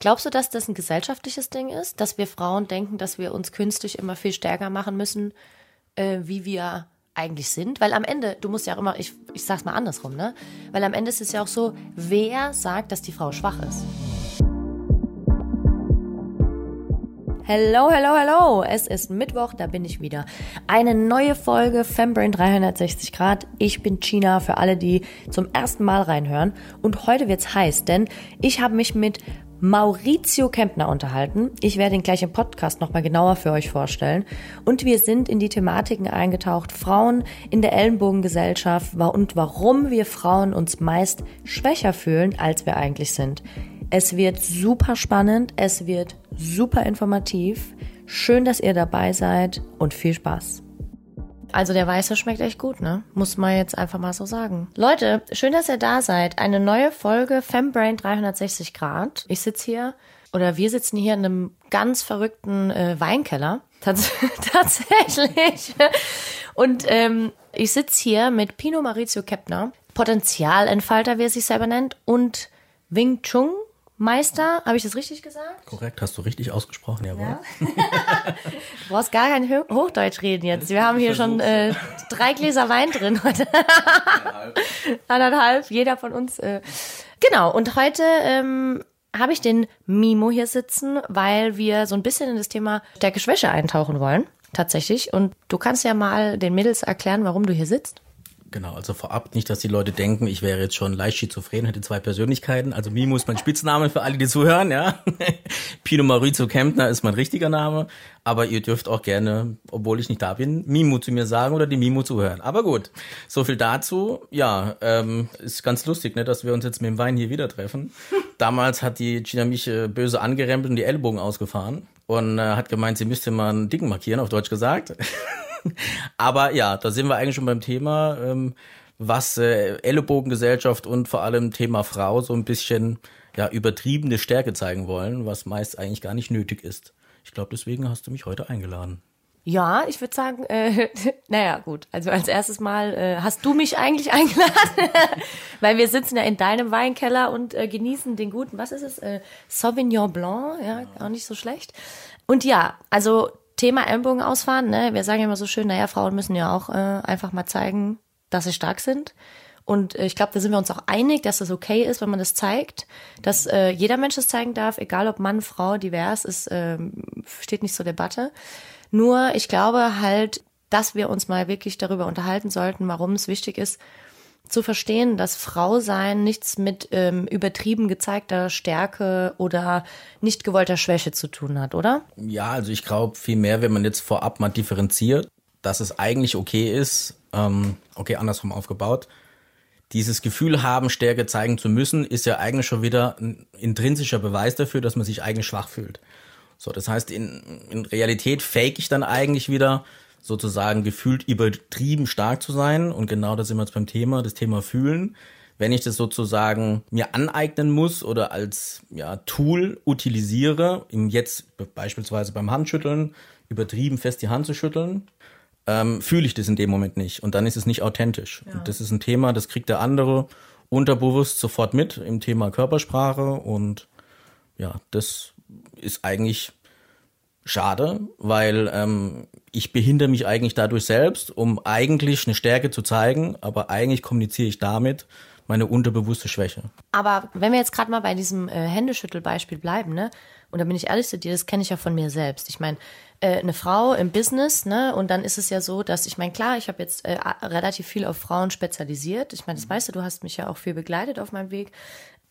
Glaubst du, dass das ein gesellschaftliches Ding ist, dass wir Frauen denken, dass wir uns künstlich immer viel stärker machen müssen, äh, wie wir eigentlich sind? Weil am Ende, du musst ja auch immer, ich, ich sag's mal andersrum, ne? Weil am Ende ist es ja auch so, wer sagt, dass die Frau schwach ist? Hello, hello, hello. Es ist Mittwoch, da bin ich wieder. Eine neue Folge Fembrain 360 Grad. Ich bin China für alle, die zum ersten Mal reinhören. Und heute wird's heiß, denn ich habe mich mit Maurizio Kempner unterhalten. Ich werde ihn gleich im Podcast nochmal genauer für euch vorstellen. Und wir sind in die Thematiken eingetaucht, Frauen in der Ellenbogengesellschaft und warum wir Frauen uns meist schwächer fühlen, als wir eigentlich sind. Es wird super spannend, es wird super informativ. Schön, dass ihr dabei seid und viel Spaß. Also der Weiße schmeckt echt gut, ne? Muss man jetzt einfach mal so sagen. Leute, schön, dass ihr da seid. Eine neue Folge Fembrain 360 Grad. Ich sitze hier oder wir sitzen hier in einem ganz verrückten äh, Weinkeller. Tats tatsächlich. Und ähm, ich sitze hier mit Pino Maurizio Kepner, Potenzialentfalter, wie er sich selber nennt, und Wing Chun Meister, habe ich das richtig gesagt? Korrekt, hast du richtig ausgesprochen, jawohl. Ja. du brauchst gar kein Hochdeutsch reden jetzt. Wir haben hier schon äh, drei Gläser Wein drin heute. Anderthalb. Anderthalb, jeder von uns. Äh. Genau, und heute ähm, habe ich den Mimo hier sitzen, weil wir so ein bisschen in das Thema Stärke-Schwäche eintauchen wollen. Tatsächlich. Und du kannst ja mal den Mädels erklären, warum du hier sitzt. Genau, also vorab nicht, dass die Leute denken, ich wäre jetzt schon leicht schizophren, hätte zwei Persönlichkeiten. Also Mimo ist mein Spitzname für alle, die zuhören, ja. Pino Maurizio Kempner ist mein richtiger Name. Aber ihr dürft auch gerne, obwohl ich nicht da bin, Mimo zu mir sagen oder die Mimo zuhören. Aber gut, so viel dazu. Ja, ähm, ist ganz lustig, ne, dass wir uns jetzt mit dem Wein hier wieder treffen. Damals hat die Gina mich äh, böse angerempelt und die Ellbogen ausgefahren und äh, hat gemeint, sie müsste mal einen Dicken markieren, auf Deutsch gesagt. Aber ja, da sind wir eigentlich schon beim Thema, ähm, was äh, Ellenbogengesellschaft und vor allem Thema Frau so ein bisschen ja übertriebene Stärke zeigen wollen, was meist eigentlich gar nicht nötig ist. Ich glaube, deswegen hast du mich heute eingeladen. Ja, ich würde sagen, äh, naja, gut. Also als erstes Mal äh, hast du mich eigentlich eingeladen, weil wir sitzen ja in deinem Weinkeller und äh, genießen den guten, was ist es? Äh, Sauvignon Blanc, ja, auch nicht so schlecht. Und ja, also Thema Ellenbogen ausfahren, ne? Wir sagen immer so schön, naja, Frauen müssen ja auch äh, einfach mal zeigen, dass sie stark sind. Und äh, ich glaube, da sind wir uns auch einig, dass das okay ist, wenn man das zeigt, dass äh, jeder Mensch das zeigen darf, egal ob Mann, Frau, divers, ist, äh, steht nicht zur Debatte. Nur ich glaube halt, dass wir uns mal wirklich darüber unterhalten sollten, warum es wichtig ist, zu verstehen, dass Frau sein nichts mit ähm, übertrieben gezeigter Stärke oder nicht gewollter Schwäche zu tun hat, oder? Ja, also ich glaube vielmehr, wenn man jetzt vorab mal differenziert, dass es eigentlich okay ist, ähm, okay, andersrum aufgebaut, dieses Gefühl haben, Stärke zeigen zu müssen, ist ja eigentlich schon wieder ein intrinsischer Beweis dafür, dass man sich eigentlich schwach fühlt. So, das heißt, in, in Realität fake ich dann eigentlich wieder, sozusagen gefühlt übertrieben stark zu sein. Und genau da sind wir jetzt beim Thema, das Thema Fühlen. Wenn ich das sozusagen mir aneignen muss oder als ja, Tool utilisiere, im jetzt beispielsweise beim Handschütteln, übertrieben fest die Hand zu schütteln, ähm, fühle ich das in dem Moment nicht. Und dann ist es nicht authentisch. Ja. Und das ist ein Thema, das kriegt der andere unterbewusst sofort mit im Thema Körpersprache. Und ja, das ist eigentlich schade, weil ähm, ich behindere mich eigentlich dadurch selbst, um eigentlich eine Stärke zu zeigen, aber eigentlich kommuniziere ich damit meine unterbewusste Schwäche. Aber wenn wir jetzt gerade mal bei diesem äh, Händeschüttelbeispiel bleiben, ne? Und da bin ich ehrlich zu dir, das kenne ich ja von mir selbst. Ich meine, äh, eine Frau im Business, ne? Und dann ist es ja so, dass ich meine, klar, ich habe jetzt äh, relativ viel auf Frauen spezialisiert. Ich meine, das weißt du, du hast mich ja auch viel begleitet auf meinem Weg.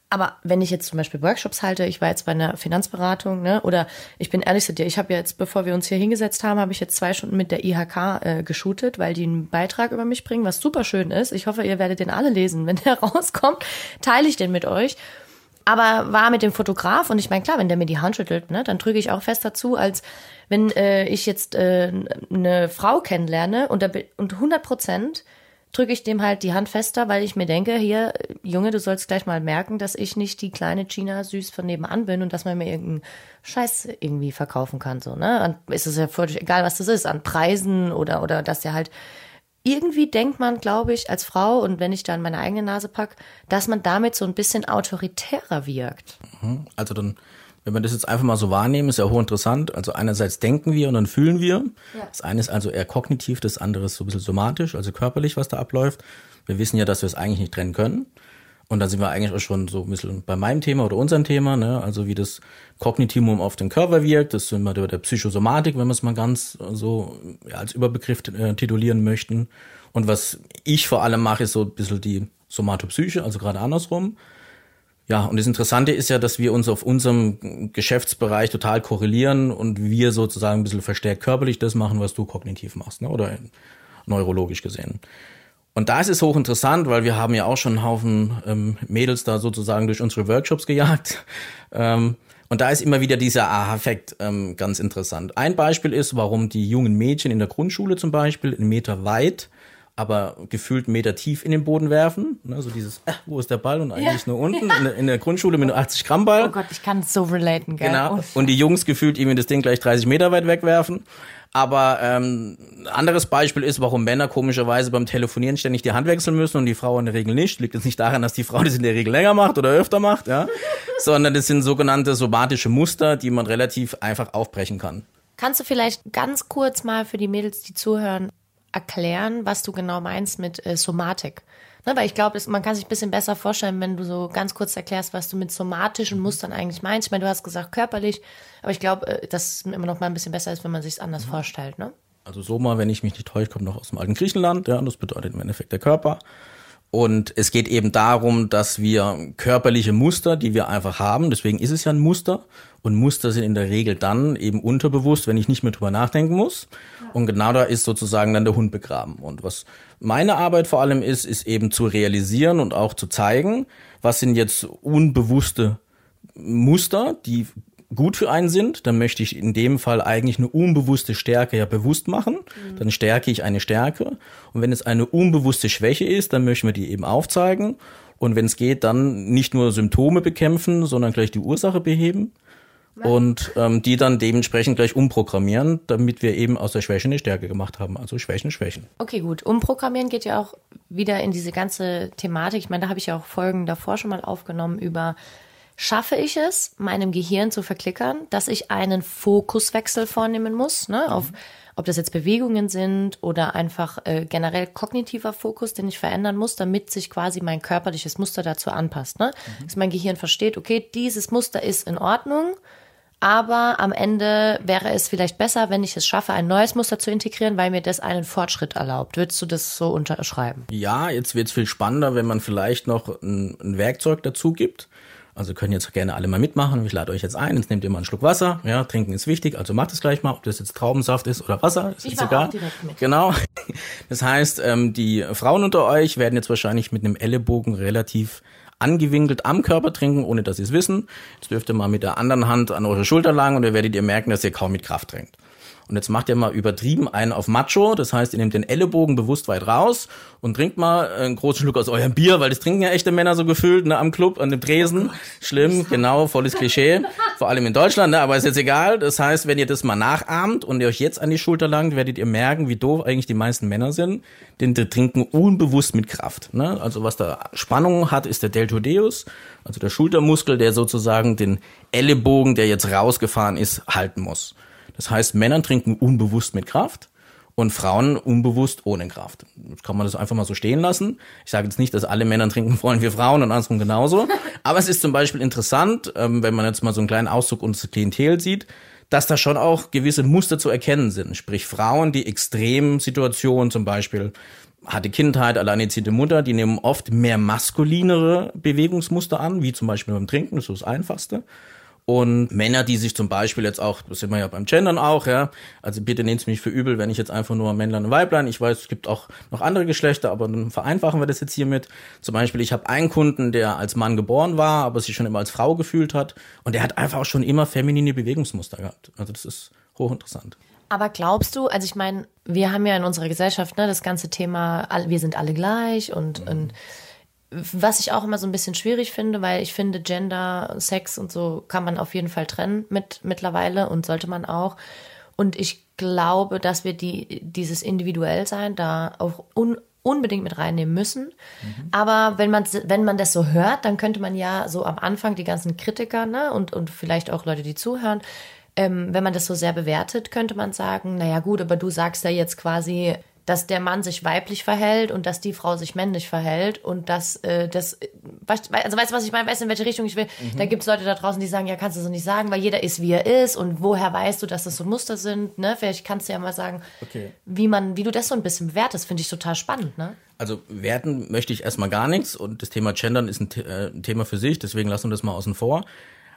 Aber wenn ich jetzt zum Beispiel Workshops halte, ich war jetzt bei einer Finanzberatung, ne, oder ich bin ehrlich zu dir, ich habe jetzt, bevor wir uns hier hingesetzt haben, habe ich jetzt zwei Stunden mit der IHK äh, geshootet, weil die einen Beitrag über mich bringen, was super schön ist. Ich hoffe, ihr werdet den alle lesen. Wenn der rauskommt, teile ich den mit euch. Aber war mit dem Fotograf und ich meine, klar, wenn der mir die Hand schüttelt, ne, dann drücke ich auch fest dazu, als wenn äh, ich jetzt äh, eine Frau kennenlerne und, da, und 100 Prozent drücke ich dem halt die Hand fester, weil ich mir denke, hier, Junge, du sollst gleich mal merken, dass ich nicht die kleine Gina süß von nebenan bin und dass man mir irgendeinen Scheiß irgendwie verkaufen kann, so, ne? Und ist es ja völlig egal, was das ist, an Preisen oder, oder dass der halt, irgendwie denkt man, glaube ich, als Frau und wenn ich dann meine eigene Nase pack, dass man damit so ein bisschen autoritärer wirkt. Mhm. Also dann wenn wir das jetzt einfach mal so wahrnehmen, ist ja hochinteressant. Also einerseits denken wir und dann fühlen wir. Ja. Das eine ist also eher kognitiv, das andere ist so ein bisschen somatisch, also körperlich, was da abläuft. Wir wissen ja, dass wir es eigentlich nicht trennen können. Und da sind wir eigentlich auch schon so ein bisschen bei meinem Thema oder unserem Thema, ne? also wie das Kognitivum auf den Körper wirkt. Das sind wir der Psychosomatik, wenn wir es mal ganz so ja, als Überbegriff äh, titulieren möchten. Und was ich vor allem mache, ist so ein bisschen die Somatopsyche, also gerade andersrum. Ja, und das Interessante ist ja, dass wir uns auf unserem Geschäftsbereich total korrelieren und wir sozusagen ein bisschen verstärkt körperlich das machen, was du kognitiv machst, ne? oder neurologisch gesehen. Und da ist es hochinteressant, weil wir haben ja auch schon einen Haufen ähm, Mädels da sozusagen durch unsere Workshops gejagt. Ähm, und da ist immer wieder dieser Aha-Effekt ähm, ganz interessant. Ein Beispiel ist, warum die jungen Mädchen in der Grundschule zum Beispiel einen Meter weit aber gefühlt Meter tief in den Boden werfen. Ne, so dieses, äh, wo ist der Ball? Und eigentlich ja. nur unten in der, in der, Grundschule mit einem 80 Gramm Ball. Oh Gott, ich kann es so relaten, gell? Genau. Und die Jungs gefühlt irgendwie das Ding gleich 30 Meter weit wegwerfen. Aber ähm, anderes Beispiel ist, warum Männer komischerweise beim Telefonieren ständig die Hand wechseln müssen und die Frau in der Regel nicht. Liegt es nicht daran, dass die Frau das in der Regel länger macht oder öfter macht, ja, sondern das sind sogenannte somatische Muster, die man relativ einfach aufbrechen kann. Kannst du vielleicht ganz kurz mal für die Mädels, die zuhören, erklären, was du genau meinst mit äh, Somatik. Ne, weil ich glaube, man kann sich ein bisschen besser vorstellen, wenn du so ganz kurz erklärst, was du mit somatischen Mustern eigentlich meinst. Ich meine, du hast gesagt körperlich, aber ich glaube, äh, dass es immer noch mal ein bisschen besser ist, wenn man sich es anders mhm. vorstellt. Ne? Also Soma, wenn ich mich nicht täusche, kommt noch aus dem alten Griechenland. Ja, das bedeutet im Endeffekt der Körper. Und es geht eben darum, dass wir körperliche Muster, die wir einfach haben, deswegen ist es ja ein Muster, und Muster sind in der Regel dann eben unterbewusst, wenn ich nicht mehr drüber nachdenken muss. Und genau da ist sozusagen dann der Hund begraben. Und was meine Arbeit vor allem ist, ist eben zu realisieren und auch zu zeigen, was sind jetzt unbewusste Muster, die gut für einen sind, dann möchte ich in dem Fall eigentlich eine unbewusste Stärke ja bewusst machen. Mhm. Dann stärke ich eine Stärke. Und wenn es eine unbewusste Schwäche ist, dann möchten wir die eben aufzeigen. Und wenn es geht, dann nicht nur Symptome bekämpfen, sondern gleich die Ursache beheben. Und ähm, die dann dementsprechend gleich umprogrammieren, damit wir eben aus der Schwäche eine Stärke gemacht haben. Also Schwächen, Schwächen. Okay, gut. Umprogrammieren geht ja auch wieder in diese ganze Thematik. Ich meine, da habe ich ja auch Folgen davor schon mal aufgenommen über schaffe ich es, meinem Gehirn zu verklickern, dass ich einen Fokuswechsel vornehmen muss, ne, mhm. auf ob das jetzt Bewegungen sind oder einfach äh, generell kognitiver Fokus, den ich verändern muss, damit sich quasi mein körperliches Muster dazu anpasst. Ne? Mhm. Dass mein Gehirn versteht, okay, dieses Muster ist in Ordnung, aber am Ende wäre es vielleicht besser, wenn ich es schaffe, ein neues Muster zu integrieren, weil mir das einen Fortschritt erlaubt. Würdest du das so unterschreiben? Ja, jetzt wird es viel spannender, wenn man vielleicht noch ein, ein Werkzeug dazu gibt. Also können jetzt gerne alle mal mitmachen. Ich lade euch jetzt ein. Jetzt nehmt ihr mal einen Schluck Wasser. Ja, trinken ist wichtig. Also macht es gleich mal, ob das jetzt Traubensaft ist oder Wasser. Ist ich jetzt egal. Genau. Das heißt, ähm, die Frauen unter euch werden jetzt wahrscheinlich mit einem Ellenbogen relativ angewinkelt am Körper trinken, ohne dass sie es wissen. Jetzt dürft ihr mal mit der anderen Hand an eure Schulter langen und ihr werdet ihr merken, dass ihr kaum mit Kraft trinkt. Und jetzt macht ihr mal übertrieben einen auf Macho. Das heißt, ihr nehmt den Ellenbogen bewusst weit raus und trinkt mal einen großen Schluck aus eurem Bier, weil das trinken ja echte Männer so gefühlt, ne, am Club, an dem Tresen. Schlimm, genau, volles Klischee. Vor allem in Deutschland, ne, aber ist jetzt egal. Das heißt, wenn ihr das mal nachahmt und ihr euch jetzt an die Schulter langt, werdet ihr merken, wie doof eigentlich die meisten Männer sind. Denn die trinken unbewusst mit Kraft. Ne? Also was da Spannung hat, ist der Deltodeus, also der Schultermuskel, der sozusagen den Ellenbogen, der jetzt rausgefahren ist, halten muss. Das heißt, Männer trinken unbewusst mit Kraft und Frauen unbewusst ohne Kraft. Jetzt kann man das einfach mal so stehen lassen. Ich sage jetzt nicht, dass alle Männer trinken wollen wie Frauen und andersrum genauso. Aber es ist zum Beispiel interessant, ähm, wenn man jetzt mal so einen kleinen Auszug unseres Klientel sieht, dass da schon auch gewisse Muster zu erkennen sind. Sprich Frauen, die Extremsituationen zum Beispiel hatte Kindheit, alleinerziehende Mutter, die nehmen oft mehr maskulinere Bewegungsmuster an, wie zum Beispiel beim Trinken, das ist das Einfachste. Und Männer, die sich zum Beispiel jetzt auch, das sind wir ja beim Gendern auch, ja, also bitte nehmt es mich für übel, wenn ich jetzt einfach nur Männlein und Weiblein, ich weiß, es gibt auch noch andere Geschlechter, aber dann vereinfachen wir das jetzt hiermit. Zum Beispiel, ich habe einen Kunden, der als Mann geboren war, aber sich schon immer als Frau gefühlt hat und der hat einfach auch schon immer feminine Bewegungsmuster gehabt. Also das ist hochinteressant. Aber glaubst du, also ich meine, wir haben ja in unserer Gesellschaft ne, das ganze Thema, wir sind alle gleich und, mhm. und was ich auch immer so ein bisschen schwierig finde, weil ich finde, Gender, Sex und so kann man auf jeden Fall trennen mit mittlerweile und sollte man auch. Und ich glaube, dass wir die, dieses Individuellsein da auch un, unbedingt mit reinnehmen müssen. Mhm. Aber wenn man, wenn man das so hört, dann könnte man ja so am Anfang die ganzen Kritiker ne, und, und vielleicht auch Leute, die zuhören, ähm, wenn man das so sehr bewertet, könnte man sagen, naja gut, aber du sagst ja jetzt quasi, dass der Mann sich weiblich verhält und dass die Frau sich männlich verhält und dass äh, das, also weißt du, was ich meine, weißt du, in welche Richtung ich will? Mhm. Da gibt es Leute da draußen, die sagen, ja, kannst du so nicht sagen, weil jeder ist, wie er ist und woher weißt du, dass das so Muster sind, ne? Vielleicht kannst du ja mal sagen, okay. wie man, wie du das so ein bisschen bewertest, finde ich total spannend, ne? Also werten möchte ich erstmal gar nichts und das Thema Gendern ist ein, äh, ein Thema für sich, deswegen lassen wir das mal außen vor.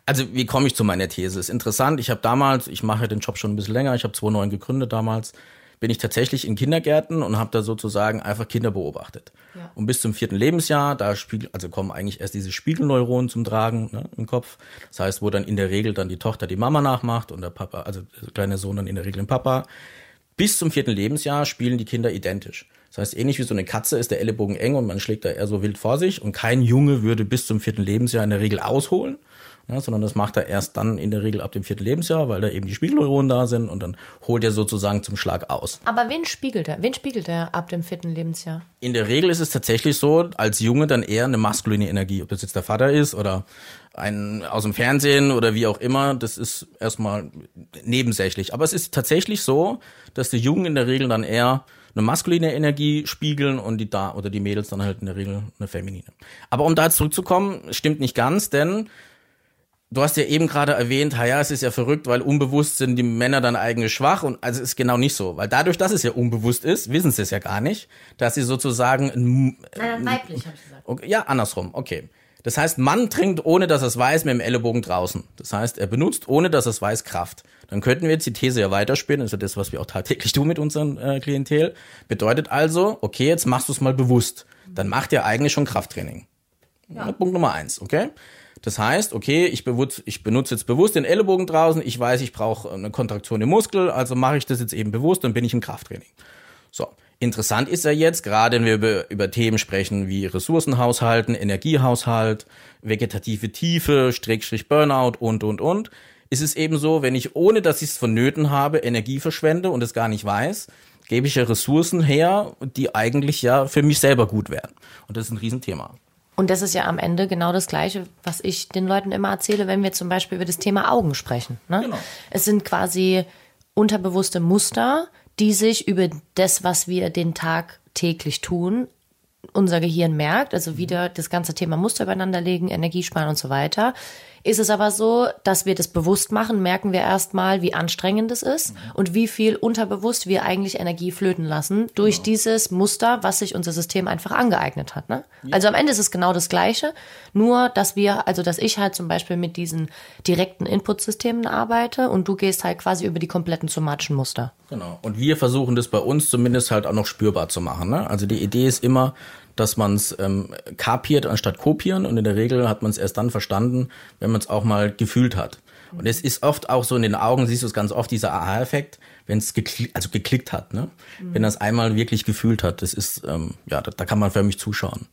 Also wie komme ich zu meiner These? Ist interessant. Ich habe damals, ich mache den Job schon ein bisschen länger, ich habe 2009 gegründet damals, bin ich tatsächlich in Kindergärten und habe da sozusagen einfach Kinder beobachtet. Ja. Und bis zum vierten Lebensjahr, da spiegel, also kommen eigentlich erst diese Spiegelneuronen zum Tragen ne, im Kopf. Das heißt, wo dann in der Regel dann die Tochter die Mama nachmacht und der Papa, also der kleine Sohn dann in der Regel den Papa. Bis zum vierten Lebensjahr spielen die Kinder identisch. Das heißt, ähnlich wie so eine Katze ist der Ellenbogen eng und man schlägt da eher so wild vor sich und kein Junge würde bis zum vierten Lebensjahr in der Regel ausholen, ja, sondern das macht er erst dann in der Regel ab dem vierten Lebensjahr, weil da eben die Spiegelneuronen da sind und dann holt er sozusagen zum Schlag aus. Aber wen spiegelt er? Wen spiegelt er ab dem vierten Lebensjahr? In der Regel ist es tatsächlich so, als Junge dann eher eine maskuline Energie, ob das jetzt der Vater ist oder ein aus dem Fernsehen oder wie auch immer, das ist erstmal nebensächlich. Aber es ist tatsächlich so, dass die Jungen in der Regel dann eher eine maskuline Energie spiegeln und die da oder die Mädels dann halt in der Regel eine feminine. Aber um da zurückzukommen, stimmt nicht ganz, denn Du hast ja eben gerade erwähnt, ja, es ist ja verrückt, weil unbewusst sind die Männer dann eigentlich schwach und also ist genau nicht so, weil dadurch, dass es ja unbewusst ist, wissen sie es ja gar nicht, dass sie sozusagen Nein, weiblich habe ich gesagt. Okay, ja, andersrum, okay. Das heißt, Mann trinkt, ohne dass er es weiß, mit dem Ellenbogen draußen. Das heißt, er benutzt, ohne dass er es weiß, Kraft. Dann könnten wir jetzt die These ja weiterspinnen, das ist ja das, was wir auch tagtäglich tun mit unserem äh, Klientel. Bedeutet also, okay, jetzt machst du es mal bewusst. Dann macht ihr eigentlich schon Krafttraining. Ja. Punkt Nummer eins, okay? Das heißt, okay, ich, ich benutze jetzt bewusst den Ellenbogen draußen, ich weiß, ich brauche eine Kontraktion im Muskel, also mache ich das jetzt eben bewusst und bin ich im Krafttraining. So, interessant ist ja jetzt, gerade wenn wir über, über Themen sprechen wie Ressourcenhaushalten, Energiehaushalt, vegetative Tiefe, Strickstrich Burnout und, und, und, ist es eben so, wenn ich ohne, dass ich es vonnöten habe, Energie verschwende und es gar nicht weiß, gebe ich ja Ressourcen her, die eigentlich ja für mich selber gut wären. Und das ist ein Riesenthema. Und das ist ja am Ende genau das Gleiche, was ich den Leuten immer erzähle, wenn wir zum Beispiel über das Thema Augen sprechen. Ne? Genau. Es sind quasi unterbewusste Muster, die sich über das, was wir den Tag täglich tun, unser Gehirn merkt, also wieder das ganze Thema Muster übereinander legen, Energiesparen und so weiter, ist es aber so, dass wir das bewusst machen, merken wir erstmal, wie anstrengend es ist mhm. und wie viel unterbewusst wir eigentlich Energie flöten lassen durch genau. dieses Muster, was sich unser System einfach angeeignet hat. Ne? Ja. Also am Ende ist es genau das Gleiche, nur dass wir, also dass ich halt zum Beispiel mit diesen direkten Inputsystemen arbeite und du gehst halt quasi über die kompletten somatischen Muster. Genau. Und wir versuchen das bei uns zumindest halt auch noch spürbar zu machen. Ne? Also die Idee ist immer, dass man es ähm, kapiert anstatt kopieren und in der Regel hat man es erst dann verstanden, wenn man es auch mal gefühlt hat. Und es ist oft auch so in den Augen, siehst du es ganz oft, dieser Aha-Effekt, wenn es gekli also geklickt hat, ne? Mhm. Wenn er es einmal wirklich gefühlt hat, das ist, ähm, ja, da, da kann man für mich zuschauen.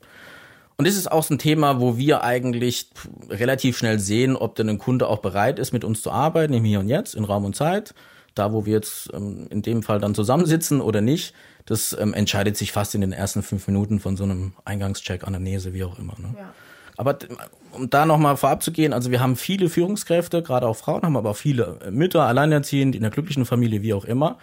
Und das ist auch so ein Thema, wo wir eigentlich relativ schnell sehen, ob denn ein Kunde auch bereit ist, mit uns zu arbeiten, im Hier und Jetzt, in Raum und Zeit, da wo wir jetzt ähm, in dem Fall dann zusammensitzen oder nicht das ähm, entscheidet sich fast in den ersten fünf Minuten von so einem Eingangscheck, Anamnese, wie auch immer. Ne? Ja. Aber um da nochmal vorab zu gehen, also wir haben viele Führungskräfte, gerade auch Frauen, haben aber auch viele äh, Mütter, alleinerziehend, in der glücklichen Familie, wie auch immer.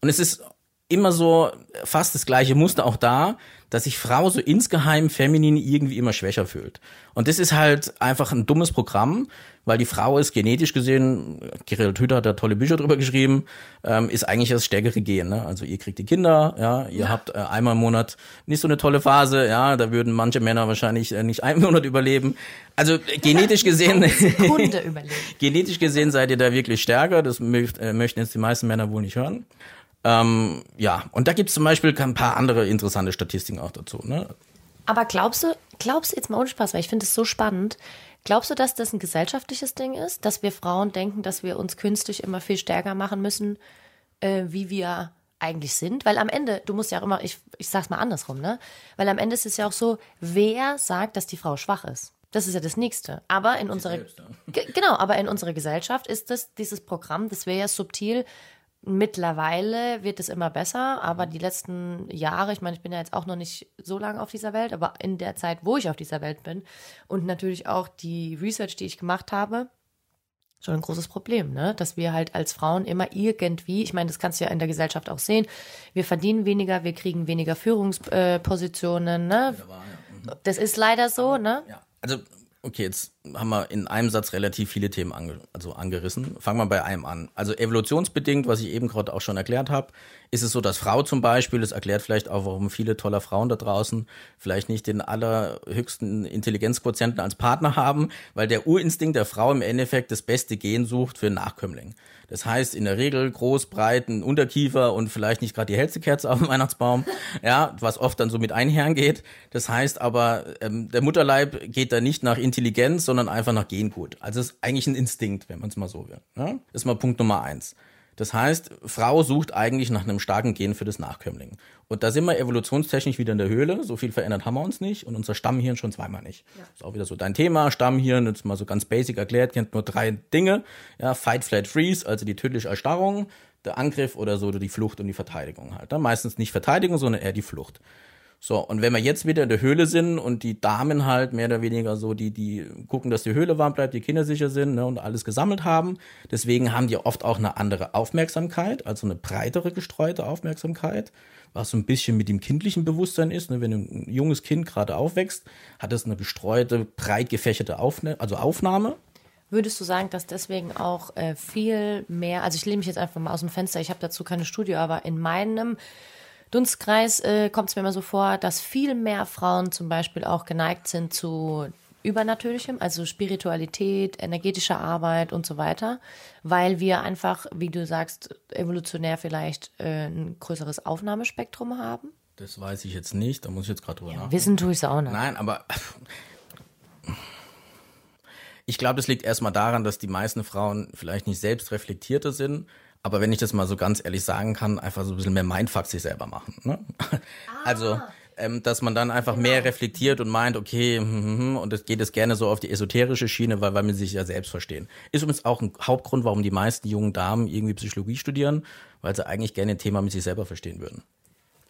Und es ist immer so fast das gleiche Muster auch da, dass sich Frau so insgeheim feminin irgendwie immer schwächer fühlt. Und das ist halt einfach ein dummes Programm, weil die Frau ist genetisch gesehen, Gerald Hüther hat da tolle Bücher drüber geschrieben, ähm, ist eigentlich das stärkere Gen. Ne? Also ihr kriegt die Kinder, ja, ihr ja. habt äh, einmal im Monat nicht so eine tolle Phase, ja, da würden manche Männer wahrscheinlich äh, nicht einen Monat überleben. Also äh, genetisch gesehen, genetisch gesehen seid ihr da wirklich stärker. Das möcht, äh, möchten jetzt die meisten Männer wohl nicht hören. Ähm, ja, und da gibt's zum Beispiel ein paar andere interessante Statistiken auch dazu. Ne? Aber glaubst du, glaubst du jetzt mal ohne Spaß, weil ich finde es so spannend, glaubst du, dass das ein gesellschaftliches Ding ist, dass wir Frauen denken, dass wir uns künstlich immer viel stärker machen müssen, äh, wie wir eigentlich sind? Weil am Ende, du musst ja auch immer, ich, ich sag's mal andersrum, ne? Weil am Ende ist es ja auch so, wer sagt, dass die Frau schwach ist? Das ist ja das Nächste. Aber in unserer, genau, aber in unserer Gesellschaft ist das dieses Programm, das wäre ja subtil Mittlerweile wird es immer besser, aber die letzten Jahre, ich meine, ich bin ja jetzt auch noch nicht so lange auf dieser Welt, aber in der Zeit, wo ich auf dieser Welt bin und natürlich auch die Research, die ich gemacht habe, schon ein großes Problem, ne? Dass wir halt als Frauen immer irgendwie, ich meine, das kannst du ja in der Gesellschaft auch sehen, wir verdienen weniger, wir kriegen weniger Führungspositionen, ne? Das ist leider so, ne? Ja. Also Okay, jetzt haben wir in einem Satz relativ viele Themen ange also angerissen. Fangen wir bei einem an. Also evolutionsbedingt, was ich eben gerade auch schon erklärt habe, ist es so, dass Frau zum Beispiel, das erklärt vielleicht auch, warum viele toller Frauen da draußen vielleicht nicht den allerhöchsten Intelligenzquotienten als Partner haben, weil der Urinstinkt der Frau im Endeffekt das beste Gen sucht für einen Nachkömmling. Das heißt in der Regel groß, breit, ein Unterkiefer und vielleicht nicht gerade die hellste Kerze auf dem Weihnachtsbaum, ja, was oft dann so mit einhergeht. Das heißt aber, ähm, der Mutterleib geht da nicht nach Intelligenz, sondern einfach nach Gengut. Also es ist eigentlich ein Instinkt, wenn man es mal so will. Ja? Das ist mal Punkt Nummer eins. Das heißt, Frau sucht eigentlich nach einem starken Gen für das Nachkömmling. Und da sind wir evolutionstechnisch wieder in der Höhle. So viel verändert haben wir uns nicht und unser Stammhirn schon zweimal nicht. Ja. Ist auch wieder so dein Thema. Stammhirn, jetzt mal so ganz basic erklärt, kennt nur drei Dinge. Ja, Fight, Flight, Freeze, also die tödliche Erstarrung, der Angriff oder so, die Flucht und die Verteidigung halt. Dann meistens nicht Verteidigung, sondern eher die Flucht. So, und wenn wir jetzt wieder in der Höhle sind und die Damen halt mehr oder weniger so, die, die gucken, dass die Höhle warm bleibt, die Kinder sicher sind ne, und alles gesammelt haben, deswegen haben die oft auch eine andere Aufmerksamkeit, also eine breitere gestreute Aufmerksamkeit, was so ein bisschen mit dem kindlichen Bewusstsein ist. Ne, wenn ein junges Kind gerade aufwächst, hat es eine gestreute, breit gefächerte Aufne also Aufnahme. Würdest du sagen, dass deswegen auch äh, viel mehr, also ich lehne mich jetzt einfach mal aus dem Fenster, ich habe dazu keine Studie, aber in meinem Dunstkreis äh, kommt es mir immer so vor, dass viel mehr Frauen zum Beispiel auch geneigt sind zu Übernatürlichem, also Spiritualität, energetische Arbeit und so weiter, weil wir einfach, wie du sagst, evolutionär vielleicht äh, ein größeres Aufnahmespektrum haben? Das weiß ich jetzt nicht, da muss ich jetzt gerade drüber ja, nachdenken. Wissen tue ich es auch nicht. Nein, aber ich glaube, das liegt erstmal daran, dass die meisten Frauen vielleicht nicht selbst reflektierter sind aber wenn ich das mal so ganz ehrlich sagen kann, einfach so ein bisschen mehr Mindfuck sich selber machen. Ne? Ah. Also, ähm, dass man dann einfach genau. mehr reflektiert und meint, okay, hm, hm, hm, und es geht es gerne so auf die esoterische Schiene, weil, weil wir sich ja selbst verstehen. Ist übrigens auch ein Hauptgrund, warum die meisten jungen Damen irgendwie Psychologie studieren, weil sie eigentlich gerne ein Thema mit sich selber verstehen würden.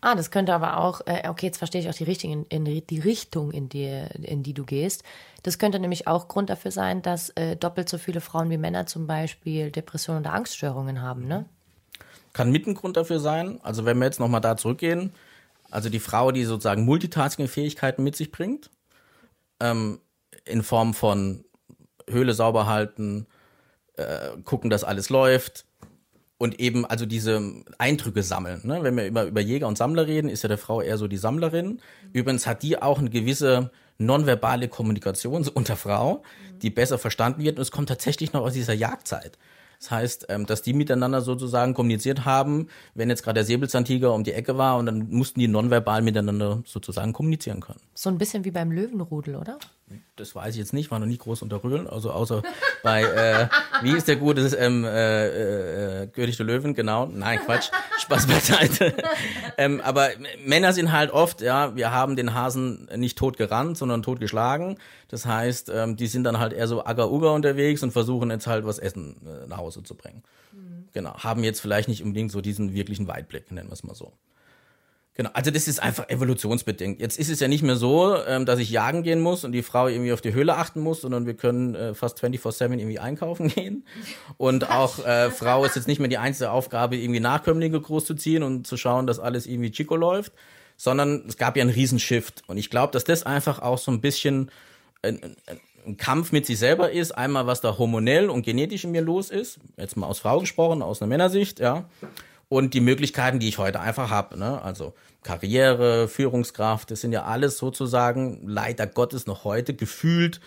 Ah, das könnte aber auch, äh, okay, jetzt verstehe ich auch die, Richtung, in, in, die Richtung, in die, in die du gehst. Das könnte nämlich auch Grund dafür sein, dass äh, doppelt so viele Frauen wie Männer zum Beispiel Depressionen oder Angststörungen haben, ne? Kann mit ein Grund dafür sein. Also wenn wir jetzt nochmal da zurückgehen, also die Frau, die sozusagen Multitasking-Fähigkeiten mit sich bringt, ähm, in Form von Höhle sauber halten, äh, gucken, dass alles läuft, und eben also diese Eindrücke sammeln. Ne? Wenn wir über, über Jäger und Sammler reden, ist ja der Frau eher so die Sammlerin. Übrigens hat die auch eine gewisse nonverbale Kommunikation unter Frau, die besser verstanden wird. Und es kommt tatsächlich noch aus dieser Jagdzeit. Das heißt, ähm, dass die miteinander sozusagen kommuniziert haben, wenn jetzt gerade der Säbelzahntiger um die Ecke war und dann mussten die nonverbal miteinander sozusagen kommunizieren können. So ein bisschen wie beim Löwenrudel, oder? Das weiß ich jetzt nicht, war noch nie groß unter Rüdeln, also außer bei, äh, wie ist der gute, ähm, äh, äh, König der Löwen, genau. Nein, Quatsch, Spaß beiseite. ähm, aber Männer sind halt oft, ja, wir haben den Hasen nicht tot gerannt, sondern tot geschlagen. Das heißt, ähm, die sind dann halt eher so Agger-Uga unterwegs und versuchen jetzt halt was Essen äh, nach Hause zu bringen. Mhm. Genau, haben jetzt vielleicht nicht unbedingt so diesen wirklichen Weitblick, nennen wir es mal so. Genau, also das ist einfach evolutionsbedingt. Jetzt ist es ja nicht mehr so, ähm, dass ich jagen gehen muss und die Frau irgendwie auf die Höhle achten muss, sondern wir können äh, fast 24-7 irgendwie einkaufen gehen. Und auch äh, Frau ist jetzt nicht mehr die einzige Aufgabe, irgendwie Nachkömmlinge großzuziehen und zu schauen, dass alles irgendwie chico läuft, sondern es gab ja einen Riesenshift. Und ich glaube, dass das einfach auch so ein bisschen ein, ein, ein Kampf mit sich selber ist. Einmal, was da hormonell und genetisch in mir los ist. Jetzt mal aus Frau gesprochen, aus einer Männersicht, ja und die Möglichkeiten, die ich heute einfach habe. Ne? Also Karriere, Führungskraft, das sind ja alles sozusagen leider Gottes noch heute gefühlt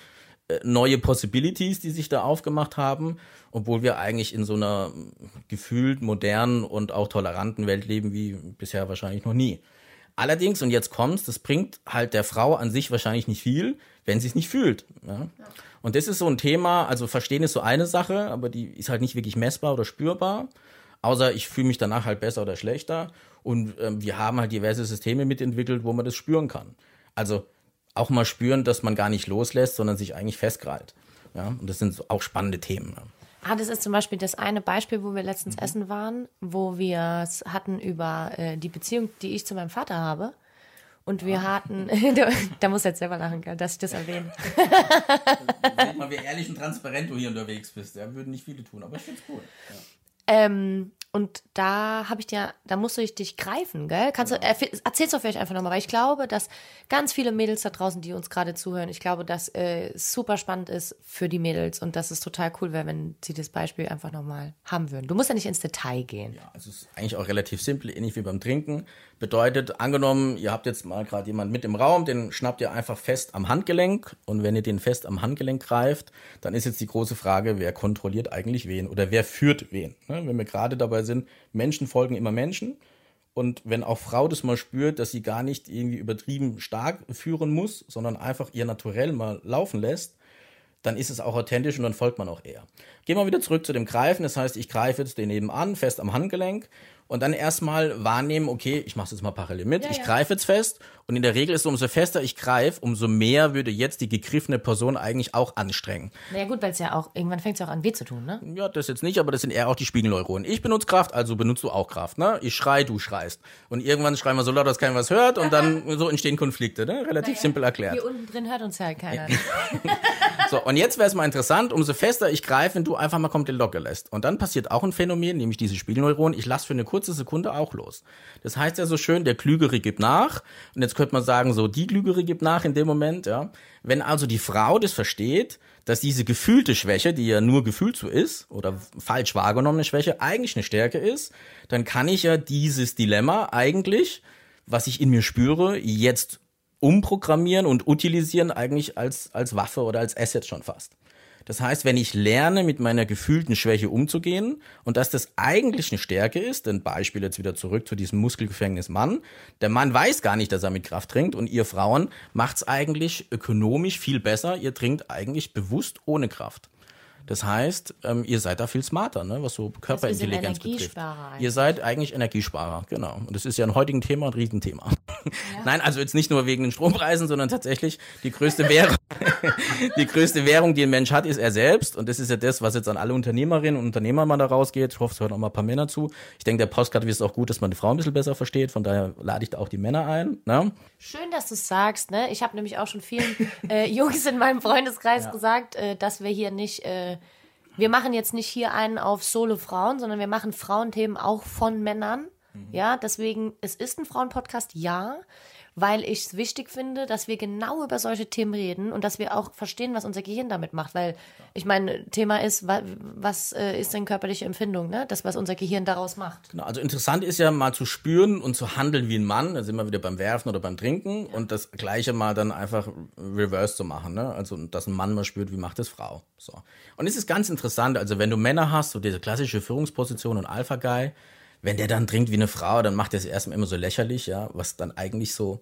äh, neue Possibilities, die sich da aufgemacht haben, obwohl wir eigentlich in so einer gefühlt modernen und auch toleranten Welt leben wie bisher wahrscheinlich noch nie. Allerdings, und jetzt kommt's, das bringt halt der Frau an sich wahrscheinlich nicht viel, wenn sie es nicht fühlt. Ja? Und das ist so ein Thema, also verstehen ist so eine Sache, aber die ist halt nicht wirklich messbar oder spürbar. Außer ich fühle mich danach halt besser oder schlechter. Und ähm, wir haben halt diverse Systeme mitentwickelt, wo man das spüren kann. Also auch mal spüren, dass man gar nicht loslässt, sondern sich eigentlich festkrallt. Ja, und das sind auch spannende Themen. Ja. Ah, das ist zum Beispiel das eine Beispiel, wo wir letztens mhm. essen waren, wo wir es hatten über äh, die Beziehung, die ich zu meinem Vater habe. Und wir ah. hatten, da muss jetzt selber lachen, dass ich das erwähne. Sag mal, wie ehrlich und transparent du hier unterwegs bist. Ja, würden nicht viele tun, aber ich finde es cool. Ja. Ähm, und da habe ich dir, da musste ich dich greifen, gell? Kannst ja. du, erzähl's doch vielleicht einfach nochmal, weil ich glaube, dass ganz viele Mädels da draußen, die uns gerade zuhören, ich glaube, dass äh, super spannend ist für die Mädels und dass es total cool wäre, wenn sie das Beispiel einfach nochmal haben würden. Du musst ja nicht ins Detail gehen. Ja, also es ist eigentlich auch relativ simpel, ähnlich wie beim Trinken. Bedeutet, angenommen, ihr habt jetzt mal gerade jemanden mit im Raum, den schnappt ihr einfach fest am Handgelenk und wenn ihr den fest am Handgelenk greift, dann ist jetzt die große Frage, wer kontrolliert eigentlich wen oder wer führt wen. Ne? Wenn wir gerade dabei sind, Menschen folgen immer Menschen und wenn auch Frau das mal spürt, dass sie gar nicht irgendwie übertrieben stark führen muss, sondern einfach ihr naturell mal laufen lässt, dann ist es auch authentisch und dann folgt man auch eher. Gehen wir wieder zurück zu dem Greifen. Das heißt, ich greife jetzt den nebenan, fest am Handgelenk und dann erstmal wahrnehmen, okay, ich mache es jetzt mal parallel mit, ja, ich ja. greife jetzt fest und in der Regel ist es, umso fester ich greife, umso mehr würde jetzt die gegriffene Person eigentlich auch anstrengen. Naja gut, weil es ja auch, irgendwann fängt es ja auch an weh zu tun, ne? Ja, das jetzt nicht, aber das sind eher auch die Spiegelneuronen. Ich benutze Kraft, also benutzt du auch Kraft, ne? Ich schrei, du schreist. Und irgendwann schreien wir so laut, dass keiner was hört und dann so entstehen Konflikte, ne? Relativ naja, simpel erklärt. Hier unten drin hört uns ja keiner. so, und jetzt wäre es mal interessant, umso fester ich greife, wenn du einfach mal komplett locker lässt. Und dann passiert auch ein Phänomen, nämlich diese Spiegelneuronen. Ich lasse für eine kurze Sekunde auch los. Das heißt ja so schön, der Klügere gibt nach. Und jetzt könnte man sagen, so die Klügere gibt nach in dem Moment, ja. Wenn also die Frau das versteht, dass diese gefühlte Schwäche, die ja nur gefühlt so ist, oder falsch wahrgenommene Schwäche, eigentlich eine Stärke ist, dann kann ich ja dieses Dilemma eigentlich, was ich in mir spüre, jetzt umprogrammieren und utilisieren eigentlich als, als Waffe oder als Asset schon fast. Das heißt, wenn ich lerne, mit meiner gefühlten Schwäche umzugehen und dass das eigentlich eine Stärke ist, denn Beispiel jetzt wieder zurück zu diesem Muskelgefängnis Mann. Der Mann weiß gar nicht, dass er mit Kraft trinkt und ihr Frauen macht's eigentlich ökonomisch viel besser. Ihr trinkt eigentlich bewusst ohne Kraft. Das heißt, ähm, ihr seid da viel smarter, ne, was so Körperintelligenz betrifft. Eigentlich. Ihr seid eigentlich Energiesparer, genau. Und das ist ja ein heutigen Thema ein Riesenthema. Ja. Nein, also jetzt nicht nur wegen den Strompreisen, sondern tatsächlich die größte Währung, die größte Währung, die ein Mensch hat, ist er selbst. Und das ist ja das, was jetzt an alle Unternehmerinnen und Unternehmer mal da rausgeht. Ich hoffe, es hören auch mal ein paar Männer zu. Ich denke, der Postcard ist auch gut, dass man die Frau ein bisschen besser versteht. Von daher lade ich da auch die Männer ein. Ne? Schön, dass du es sagst. Ne? Ich habe nämlich auch schon vielen äh, Jungs in meinem Freundeskreis ja. gesagt, äh, dass wir hier nicht äh, wir machen jetzt nicht hier einen auf Solo-Frauen, sondern wir machen Frauenthemen auch von Männern. Mhm. Ja, deswegen, es ist ein Frauenpodcast, ja weil ich es wichtig finde, dass wir genau über solche Themen reden und dass wir auch verstehen, was unser Gehirn damit macht. Weil ich meine, Thema ist, was, was äh, ist denn körperliche Empfindung, ne? Das, was unser Gehirn daraus macht. Genau, also interessant ist ja mal zu spüren und zu handeln wie ein Mann. Da sind wir wieder beim Werfen oder beim Trinken ja. und das Gleiche mal dann einfach reverse zu machen, ne? Also, dass ein Mann mal spürt, wie macht es Frau. So. Und es ist ganz interessant, also wenn du Männer hast, so diese klassische Führungsposition und Alpha-Guy, wenn der dann trinkt wie eine Frau, dann macht er es erstmal immer so lächerlich, ja, was dann eigentlich so,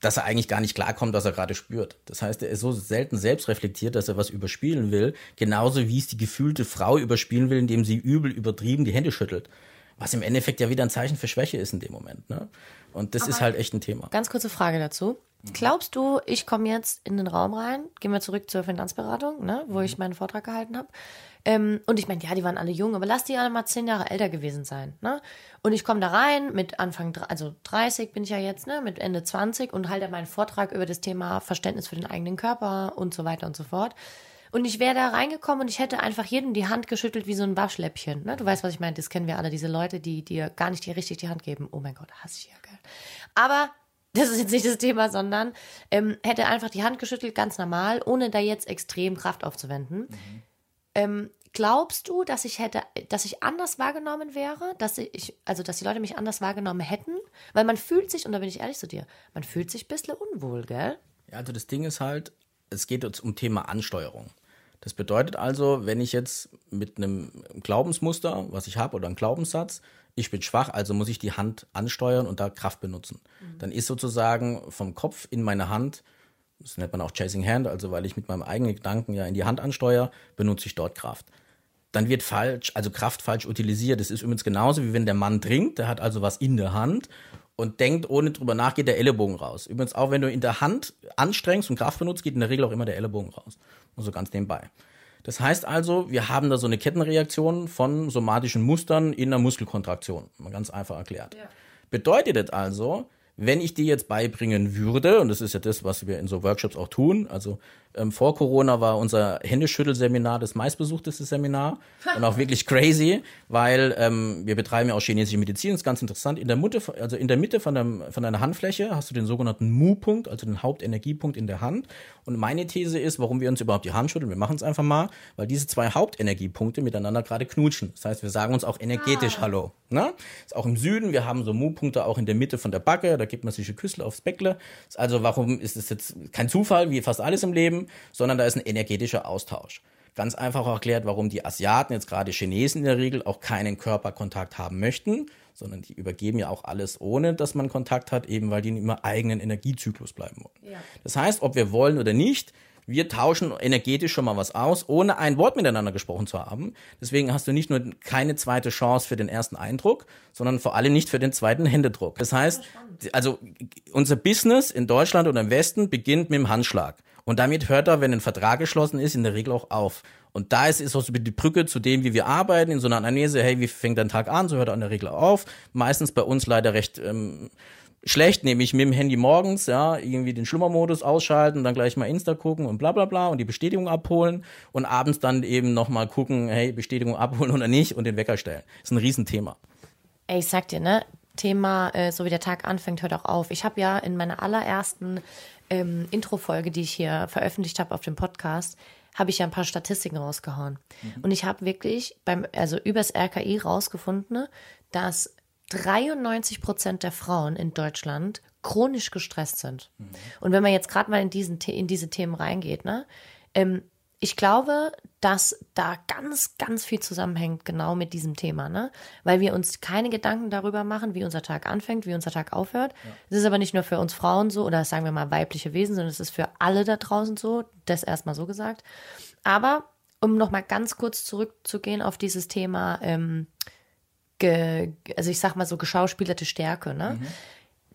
dass er eigentlich gar nicht klarkommt, was er gerade spürt. Das heißt, er ist so selten selbst reflektiert, dass er was überspielen will, genauso wie es die gefühlte Frau überspielen will, indem sie übel übertrieben die Hände schüttelt. Was im Endeffekt ja wieder ein Zeichen für Schwäche ist in dem Moment. Ne? Und das Aber ist halt echt ein Thema. Ganz kurze Frage dazu. Glaubst du, ich komme jetzt in den Raum rein, gehen wir zurück zur Finanzberatung, ne, wo ich meinen Vortrag gehalten habe. Ähm, und ich meine, ja, die waren alle jung, aber lass die alle mal zehn Jahre älter gewesen sein. Ne? Und ich komme da rein mit Anfang, also 30 bin ich ja jetzt, ne, mit Ende 20 und halte meinen Vortrag über das Thema Verständnis für den eigenen Körper und so weiter und so fort. Und ich wäre da reingekommen und ich hätte einfach jedem die Hand geschüttelt wie so ein Waschläppchen. Ne? Du weißt, was ich meine, das kennen wir alle, diese Leute, die dir gar nicht die, richtig die Hand geben. Oh mein Gott, hasse ich ja, gell. Aber das ist jetzt nicht das Thema, sondern ähm, hätte einfach die Hand geschüttelt, ganz normal, ohne da jetzt extrem Kraft aufzuwenden. Mhm. Ähm, glaubst du, dass ich hätte, dass ich anders wahrgenommen wäre, dass ich, also dass die Leute mich anders wahrgenommen hätten? Weil man fühlt sich, und da bin ich ehrlich zu dir, man fühlt sich ein bisschen unwohl, gell? Ja, also das Ding ist halt, es geht jetzt um Thema Ansteuerung. Das bedeutet also, wenn ich jetzt mit einem Glaubensmuster, was ich habe, oder einem Glaubenssatz, ich bin schwach, also muss ich die Hand ansteuern und da Kraft benutzen. Mhm. Dann ist sozusagen vom Kopf in meine Hand, das nennt man auch Chasing Hand, also weil ich mit meinem eigenen Gedanken ja in die Hand ansteuere, benutze ich dort Kraft. Dann wird falsch, also Kraft falsch utilisiert. Das ist übrigens genauso, wie wenn der Mann trinkt, der hat also was in der Hand und denkt, ohne drüber nach, geht der Ellenbogen raus. Übrigens auch, wenn du in der Hand anstrengst und Kraft benutzt, geht in der Regel auch immer der Ellenbogen raus. Also ganz nebenbei. Das heißt also, wir haben da so eine Kettenreaktion von somatischen Mustern in der Muskelkontraktion. Mal ganz einfach erklärt. Ja. Bedeutet das also, wenn ich dir jetzt beibringen würde, und das ist ja das, was wir in so Workshops auch tun, also ähm, vor Corona war unser Händeschüttelseminar das meistbesuchteste Seminar und auch wirklich crazy, weil ähm, wir betreiben ja auch chinesische Medizin, das ist ganz interessant. In der Mitte, also in der Mitte von, dem, von deiner Handfläche hast du den sogenannten Mu-Punkt, also den Hauptenergiepunkt in der Hand. Und meine These ist, warum wir uns überhaupt die Hand schütteln, wir machen es einfach mal, weil diese zwei Hauptenergiepunkte miteinander gerade knutschen. Das heißt, wir sagen uns auch energetisch ah. Hallo. Ne? Ist auch im Süden, wir haben so Mu-Punkte auch in der Mitte von der Backe, da gibt man sich ein Küssel aufs Bäckle. Also warum ist es jetzt kein Zufall, wie fast alles im Leben? sondern da ist ein energetischer Austausch. Ganz einfach erklärt, warum die Asiaten, jetzt gerade Chinesen in der Regel, auch keinen Körperkontakt haben möchten, sondern die übergeben ja auch alles ohne, dass man Kontakt hat, eben weil die in immer eigenen Energiezyklus bleiben wollen. Ja. Das heißt, ob wir wollen oder nicht, wir tauschen energetisch schon mal was aus, ohne ein Wort miteinander gesprochen zu haben. Deswegen hast du nicht nur keine zweite Chance für den ersten Eindruck, sondern vor allem nicht für den zweiten Händedruck. Das heißt, also unser Business in Deutschland oder im Westen beginnt mit dem Handschlag. Und damit hört er, wenn ein Vertrag geschlossen ist, in der Regel auch auf. Und da ist, ist auch so die Brücke zu dem, wie wir arbeiten, in so einer Anamnese, hey, wie fängt dein Tag an? So hört er in der Regel auf. Meistens bei uns leider recht ähm, schlecht, nämlich mit dem Handy morgens, ja, irgendwie den Schlummermodus ausschalten, dann gleich mal Insta gucken und bla bla bla und die Bestätigung abholen und abends dann eben nochmal gucken, hey, Bestätigung abholen oder nicht und den Wecker stellen. ist ein Riesenthema. Ey, ich sag dir, ne, Thema, äh, so wie der Tag anfängt, hört auch auf. Ich habe ja in meiner allerersten ähm, Intro-Folge, die ich hier veröffentlicht habe auf dem Podcast, habe ich ja ein paar Statistiken rausgehauen. Mhm. Und ich habe wirklich beim, also übers RKI rausgefunden, dass 93 Prozent der Frauen in Deutschland chronisch gestresst sind. Mhm. Und wenn man jetzt gerade mal in, diesen, in diese Themen reingeht, ne, ähm, ich glaube, dass da ganz, ganz viel zusammenhängt genau mit diesem Thema, ne? Weil wir uns keine Gedanken darüber machen, wie unser Tag anfängt, wie unser Tag aufhört. Es ja. ist aber nicht nur für uns Frauen so oder sagen wir mal weibliche Wesen, sondern es ist für alle da draußen so. Das erstmal so gesagt. Aber um nochmal ganz kurz zurückzugehen auf dieses Thema, ähm, ge, also ich sag mal so geschauspielerte Stärke, ne? Mhm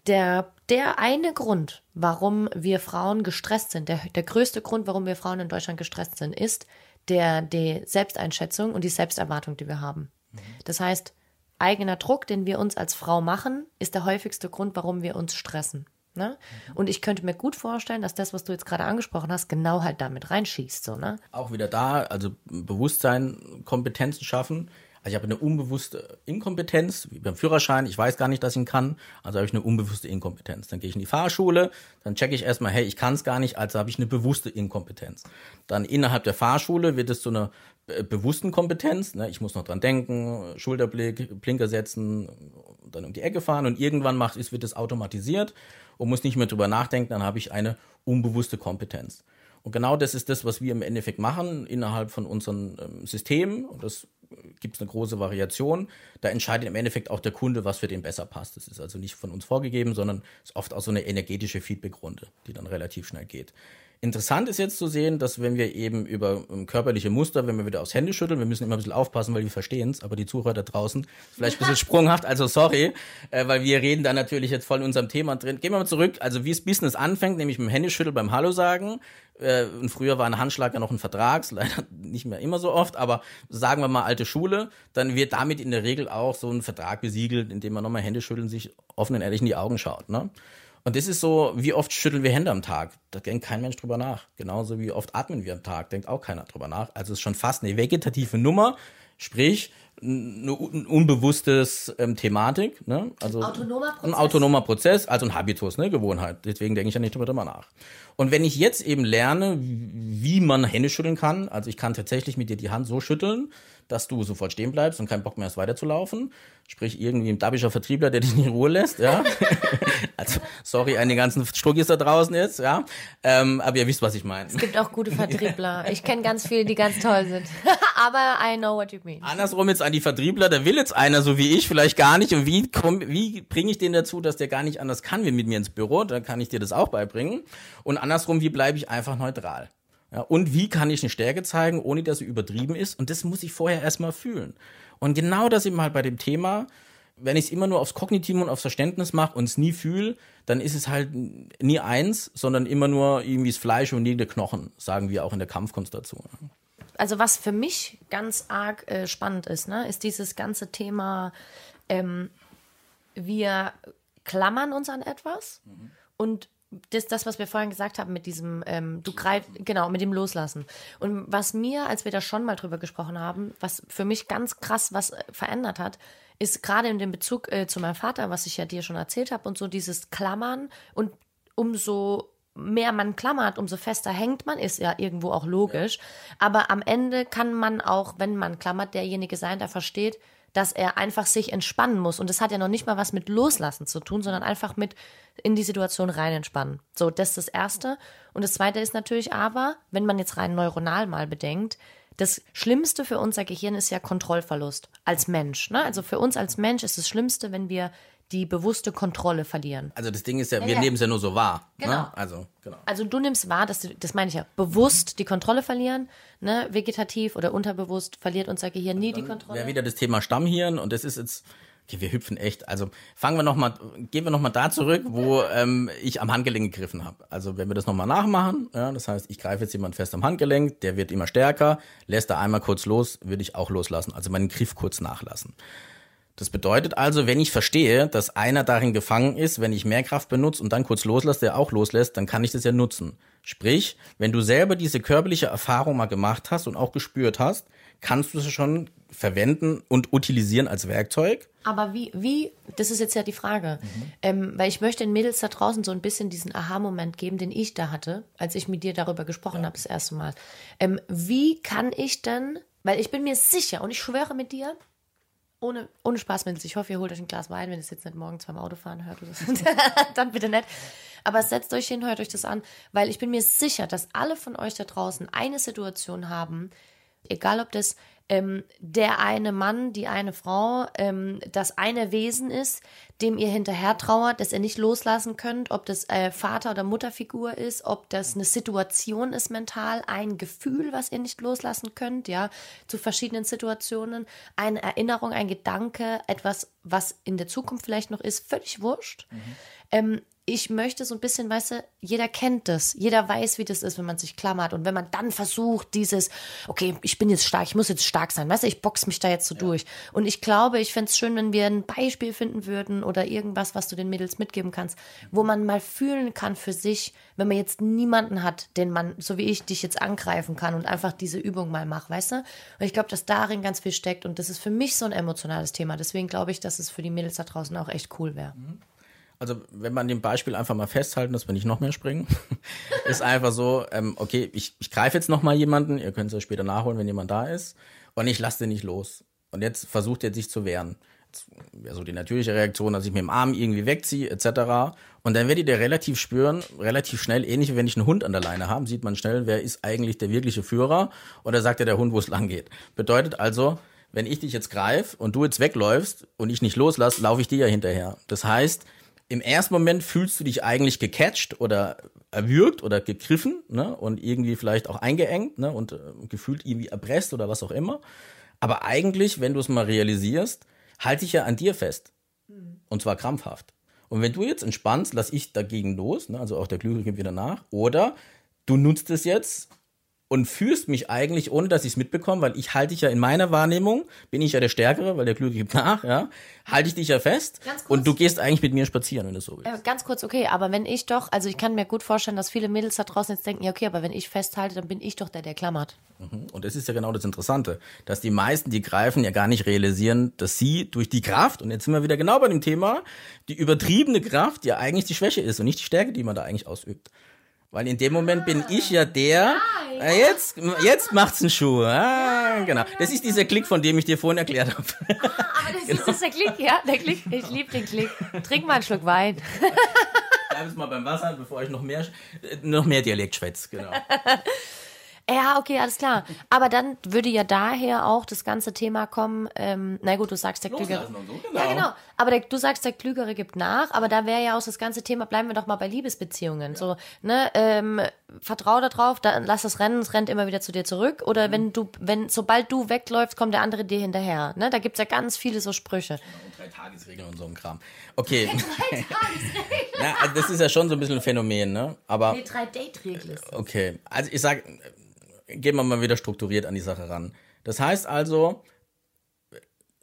der, der eine Grund, warum wir Frauen gestresst sind, der, der größte Grund, warum wir Frauen in Deutschland gestresst sind, ist der, die Selbsteinschätzung und die Selbsterwartung, die wir haben. Mhm. Das heißt, eigener Druck, den wir uns als Frau machen, ist der häufigste Grund, warum wir uns stressen. Ne? Mhm. Und ich könnte mir gut vorstellen, dass das, was du jetzt gerade angesprochen hast, genau halt damit reinschießt. So, ne? Auch wieder da, also Bewusstsein, Kompetenzen schaffen. Also ich habe eine unbewusste Inkompetenz, wie beim Führerschein, ich weiß gar nicht, dass ich ihn kann, also habe ich eine unbewusste Inkompetenz. Dann gehe ich in die Fahrschule, dann checke ich erstmal, hey, ich kann es gar nicht, also habe ich eine bewusste Inkompetenz. Dann innerhalb der Fahrschule wird es zu einer äh, bewussten Kompetenz, ne? ich muss noch dran denken, Schulterblick, Blinker setzen, dann um die Ecke fahren und irgendwann macht es, wird es automatisiert und muss nicht mehr drüber nachdenken, dann habe ich eine unbewusste Kompetenz. Und genau das ist das, was wir im Endeffekt machen innerhalb von unseren ähm, Systemen. Und das gibt es eine große Variation. Da entscheidet im Endeffekt auch der Kunde, was für den besser passt. Das ist also nicht von uns vorgegeben, sondern ist oft auch so eine energetische Feedbackrunde, die dann relativ schnell geht. Interessant ist jetzt zu sehen, dass wenn wir eben über um, körperliche Muster, wenn wir wieder aufs Hände schütteln, wir müssen immer ein bisschen aufpassen, weil wir verstehen es, aber die Zuhörer da draußen vielleicht ein bisschen sprunghaft, also sorry, äh, weil wir reden da natürlich jetzt voll in unserem Thema drin. Gehen wir mal zurück, also wie es Business anfängt, nämlich mit dem Händeschüttel beim Hallo sagen. Äh, und früher war ein Handschlag ja noch ein Vertrag, leider nicht mehr immer so oft, aber sagen wir mal alte Schule, dann wird damit in der Regel auch so ein Vertrag besiegelt, indem man nochmal Hände schütteln, sich offen und ehrlich in die Augen schaut. Ne? Und das ist so, wie oft schütteln wir Hände am Tag? Da denkt kein Mensch drüber nach. Genauso wie oft atmen wir am Tag, denkt auch keiner drüber nach. Also es ist schon fast eine vegetative Nummer, sprich ein unbewusstes ähm, Thematik, ne? Also autonomer Prozess. ein autonomer Prozess, also ein Habitus, ne, Gewohnheit. Deswegen denke ich ja nicht drüber nach. Und wenn ich jetzt eben lerne, wie man Hände schütteln kann, also ich kann tatsächlich mit dir die Hand so schütteln, dass du sofort stehen bleibst und keinen Bock mehr hast weiterzulaufen. Sprich, irgendwie ein dabischer Vertriebler, der dich in Ruhe lässt, ja. also, sorry an die ganzen Struckis da draußen jetzt, ja. Ähm, aber ihr wisst, was ich meine. Es gibt auch gute Vertriebler. Ich kenne ganz viele, die ganz toll sind. aber I know what you mean. Andersrum jetzt an die Vertriebler, da will jetzt einer so wie ich vielleicht gar nicht. Und wie komm, wie bringe ich den dazu, dass der gar nicht anders kann wie mit mir ins Büro? Dann kann ich dir das auch beibringen. Und andersrum, wie bleibe ich einfach neutral? Ja, und wie kann ich eine Stärke zeigen, ohne dass sie übertrieben ist? Und das muss ich vorher erstmal fühlen. Und genau das eben halt bei dem Thema, wenn ich es immer nur aufs Kognitive und aufs Verständnis mache und es nie fühle, dann ist es halt nie eins, sondern immer nur irgendwie das Fleisch und nie der Knochen, sagen wir auch in der Kampfkunst dazu. also was für mich ganz arg äh, spannend ist, ne, ist dieses ganze Thema, ähm, wir klammern uns an etwas mhm. und das, das, was wir vorhin gesagt haben mit diesem, ähm, du greifst, genau, mit dem Loslassen. Und was mir, als wir da schon mal drüber gesprochen haben, was für mich ganz krass was äh, verändert hat, ist gerade in dem Bezug äh, zu meinem Vater, was ich ja dir schon erzählt habe, und so dieses Klammern und umso mehr man klammert, umso fester hängt man, ist ja irgendwo auch logisch. Aber am Ende kann man auch, wenn man klammert, derjenige sein, der versteht, dass er einfach sich entspannen muss. Und das hat ja noch nicht mal was mit Loslassen zu tun, sondern einfach mit in die Situation rein entspannen. So, das ist das Erste. Und das Zweite ist natürlich aber, wenn man jetzt rein neuronal mal bedenkt, das Schlimmste für unser Gehirn ist ja Kontrollverlust als Mensch. Ne? Also für uns als Mensch ist das Schlimmste, wenn wir die bewusste Kontrolle verlieren. Also das Ding ist ja, wir ja. nehmen es ja nur so wahr. Ne? Genau. Ne? Also, genau. also du nimmst wahr, dass du, das meine ich ja, bewusst die Kontrolle verlieren, ne? vegetativ oder unterbewusst verliert unser Gehirn nie die Kontrolle. Wäre wieder das Thema Stammhirn und das ist jetzt, okay, wir hüpfen echt. Also fangen wir nochmal, gehen wir nochmal da zurück, wo ähm, ich am Handgelenk gegriffen habe. Also wenn wir das nochmal nachmachen, ja, das heißt, ich greife jetzt jemand fest am Handgelenk, der wird immer stärker, lässt er einmal kurz los, würde ich auch loslassen, also meinen Griff kurz nachlassen. Das bedeutet also, wenn ich verstehe, dass einer darin gefangen ist, wenn ich mehr Kraft benutze und dann kurz loslasse, der auch loslässt, dann kann ich das ja nutzen. Sprich, wenn du selber diese körperliche Erfahrung mal gemacht hast und auch gespürt hast, kannst du es schon verwenden und utilisieren als Werkzeug. Aber wie, wie, das ist jetzt ja die Frage, mhm. ähm, weil ich möchte den Mädels da draußen so ein bisschen diesen Aha-Moment geben, den ich da hatte, als ich mit dir darüber gesprochen ja. habe das erste Mal. Ähm, wie kann ich denn, weil ich bin mir sicher und ich schwöre mit dir, ohne, ohne Spaß, Mädels. Ich hoffe, ihr holt euch ein Glas Wein, wenn ihr es jetzt nicht morgens beim Autofahren hört. Dann bitte nicht. Aber setzt euch hin, hört euch das an, weil ich bin mir sicher, dass alle von euch da draußen eine Situation haben, egal ob das ähm, der eine Mann, die eine Frau, ähm, das eine Wesen ist, dem ihr hinterher trauert, das ihr nicht loslassen könnt, ob das äh, Vater- oder Mutterfigur ist, ob das eine Situation ist mental, ein Gefühl, was ihr nicht loslassen könnt, ja, zu verschiedenen Situationen, eine Erinnerung, ein Gedanke, etwas, was in der Zukunft vielleicht noch ist, völlig wurscht. Mhm. Ähm, ich möchte so ein bisschen, weißt du, jeder kennt das. Jeder weiß, wie das ist, wenn man sich klammert. Und wenn man dann versucht, dieses, okay, ich bin jetzt stark, ich muss jetzt stark sein, weißt du, ich box mich da jetzt so ja. durch. Und ich glaube, ich fände es schön, wenn wir ein Beispiel finden würden oder irgendwas, was du den Mädels mitgeben kannst, wo man mal fühlen kann für sich, wenn man jetzt niemanden hat, den man, so wie ich, dich jetzt angreifen kann und einfach diese Übung mal macht, weißt du? Und ich glaube, dass darin ganz viel steckt. Und das ist für mich so ein emotionales Thema. Deswegen glaube ich, dass es für die Mädels da draußen auch echt cool wäre. Mhm. Also wenn man dem Beispiel einfach mal festhalten, dass wir nicht noch mehr springen, ist einfach so, ähm, okay, ich, ich greife jetzt noch mal jemanden, ihr könnt es ja später nachholen, wenn jemand da ist, und ich lasse den nicht los. Und jetzt versucht er sich zu wehren. So die natürliche Reaktion, dass ich mit dem Arm irgendwie wegziehe, etc. Und dann werdet ihr relativ spüren, relativ schnell, ähnlich wie wenn ich einen Hund an der Leine habe, sieht man schnell, wer ist eigentlich der wirkliche Führer, oder sagt ja der Hund, wo es lang geht. Bedeutet also, wenn ich dich jetzt greife und du jetzt wegläufst und ich nicht loslasse, laufe ich dir ja hinterher. Das heißt, im ersten Moment fühlst du dich eigentlich gecatcht oder erwürgt oder gegriffen ne? und irgendwie vielleicht auch eingeengt ne? und äh, gefühlt irgendwie erpresst oder was auch immer. Aber eigentlich, wenn du es mal realisierst, halte ich ja an dir fest. Mhm. Und zwar krampfhaft. Und wenn du jetzt entspannst, lass ich dagegen los, ne? also auch der Glühre gibt wieder nach. Oder du nutzt es jetzt und führst mich eigentlich, ohne dass ich es mitbekomme, weil ich halte dich ja in meiner Wahrnehmung, bin ich ja der Stärkere, weil der Klügere gibt nach, ja, halte ich dich ja fest und du gehst eigentlich mit mir spazieren, wenn du so willst. Äh, ganz kurz, okay, aber wenn ich doch, also ich kann mir gut vorstellen, dass viele Mädels da draußen jetzt denken, ja okay, aber wenn ich festhalte, dann bin ich doch der, der klammert. Mhm. Und das ist ja genau das Interessante, dass die meisten, die greifen, ja gar nicht realisieren, dass sie durch die Kraft, und jetzt sind wir wieder genau bei dem Thema, die übertriebene Kraft ja eigentlich die Schwäche ist und nicht die Stärke, die man da eigentlich ausübt. Weil in dem Moment ah. bin ich ja der, äh, jetzt, jetzt macht's einen Schuh. Ah, genau. Das ist dieser Klick, von dem ich dir vorhin erklärt habe. Ah, aber das genau. ist der Klick, ja, der Klick. Ich liebe den Klick. Trink mal einen Schluck Wein. Bleib jetzt mal beim Wasser, bevor ich noch mehr, äh, noch mehr Dialekt schwätze, genau. Ja, okay, alles klar. Aber dann würde ja daher auch das ganze Thema kommen, ähm, na gut, du sagst der Klügere. So, genau. Ja, genau. Aber der, du sagst, der Klügere gibt nach, aber da wäre ja auch das ganze Thema, bleiben wir doch mal bei Liebesbeziehungen. Ja. So, ne, ähm, vertrau da drauf, dann lass es rennen, es rennt immer wieder zu dir zurück. Oder mhm. wenn du, wenn, sobald du wegläufst, kommt der andere dir hinterher. Ne? Da gibt's ja ganz viele so Sprüche. Und drei Tagesregeln und so ein Kram. Okay. Drei Tagesregeln. ja, also das ist ja schon so ein bisschen ein Phänomen, ne? Aber. Nee, drei Date-Regeln. Okay. Also ich sag gehen wir mal wieder strukturiert an die Sache ran. Das heißt also,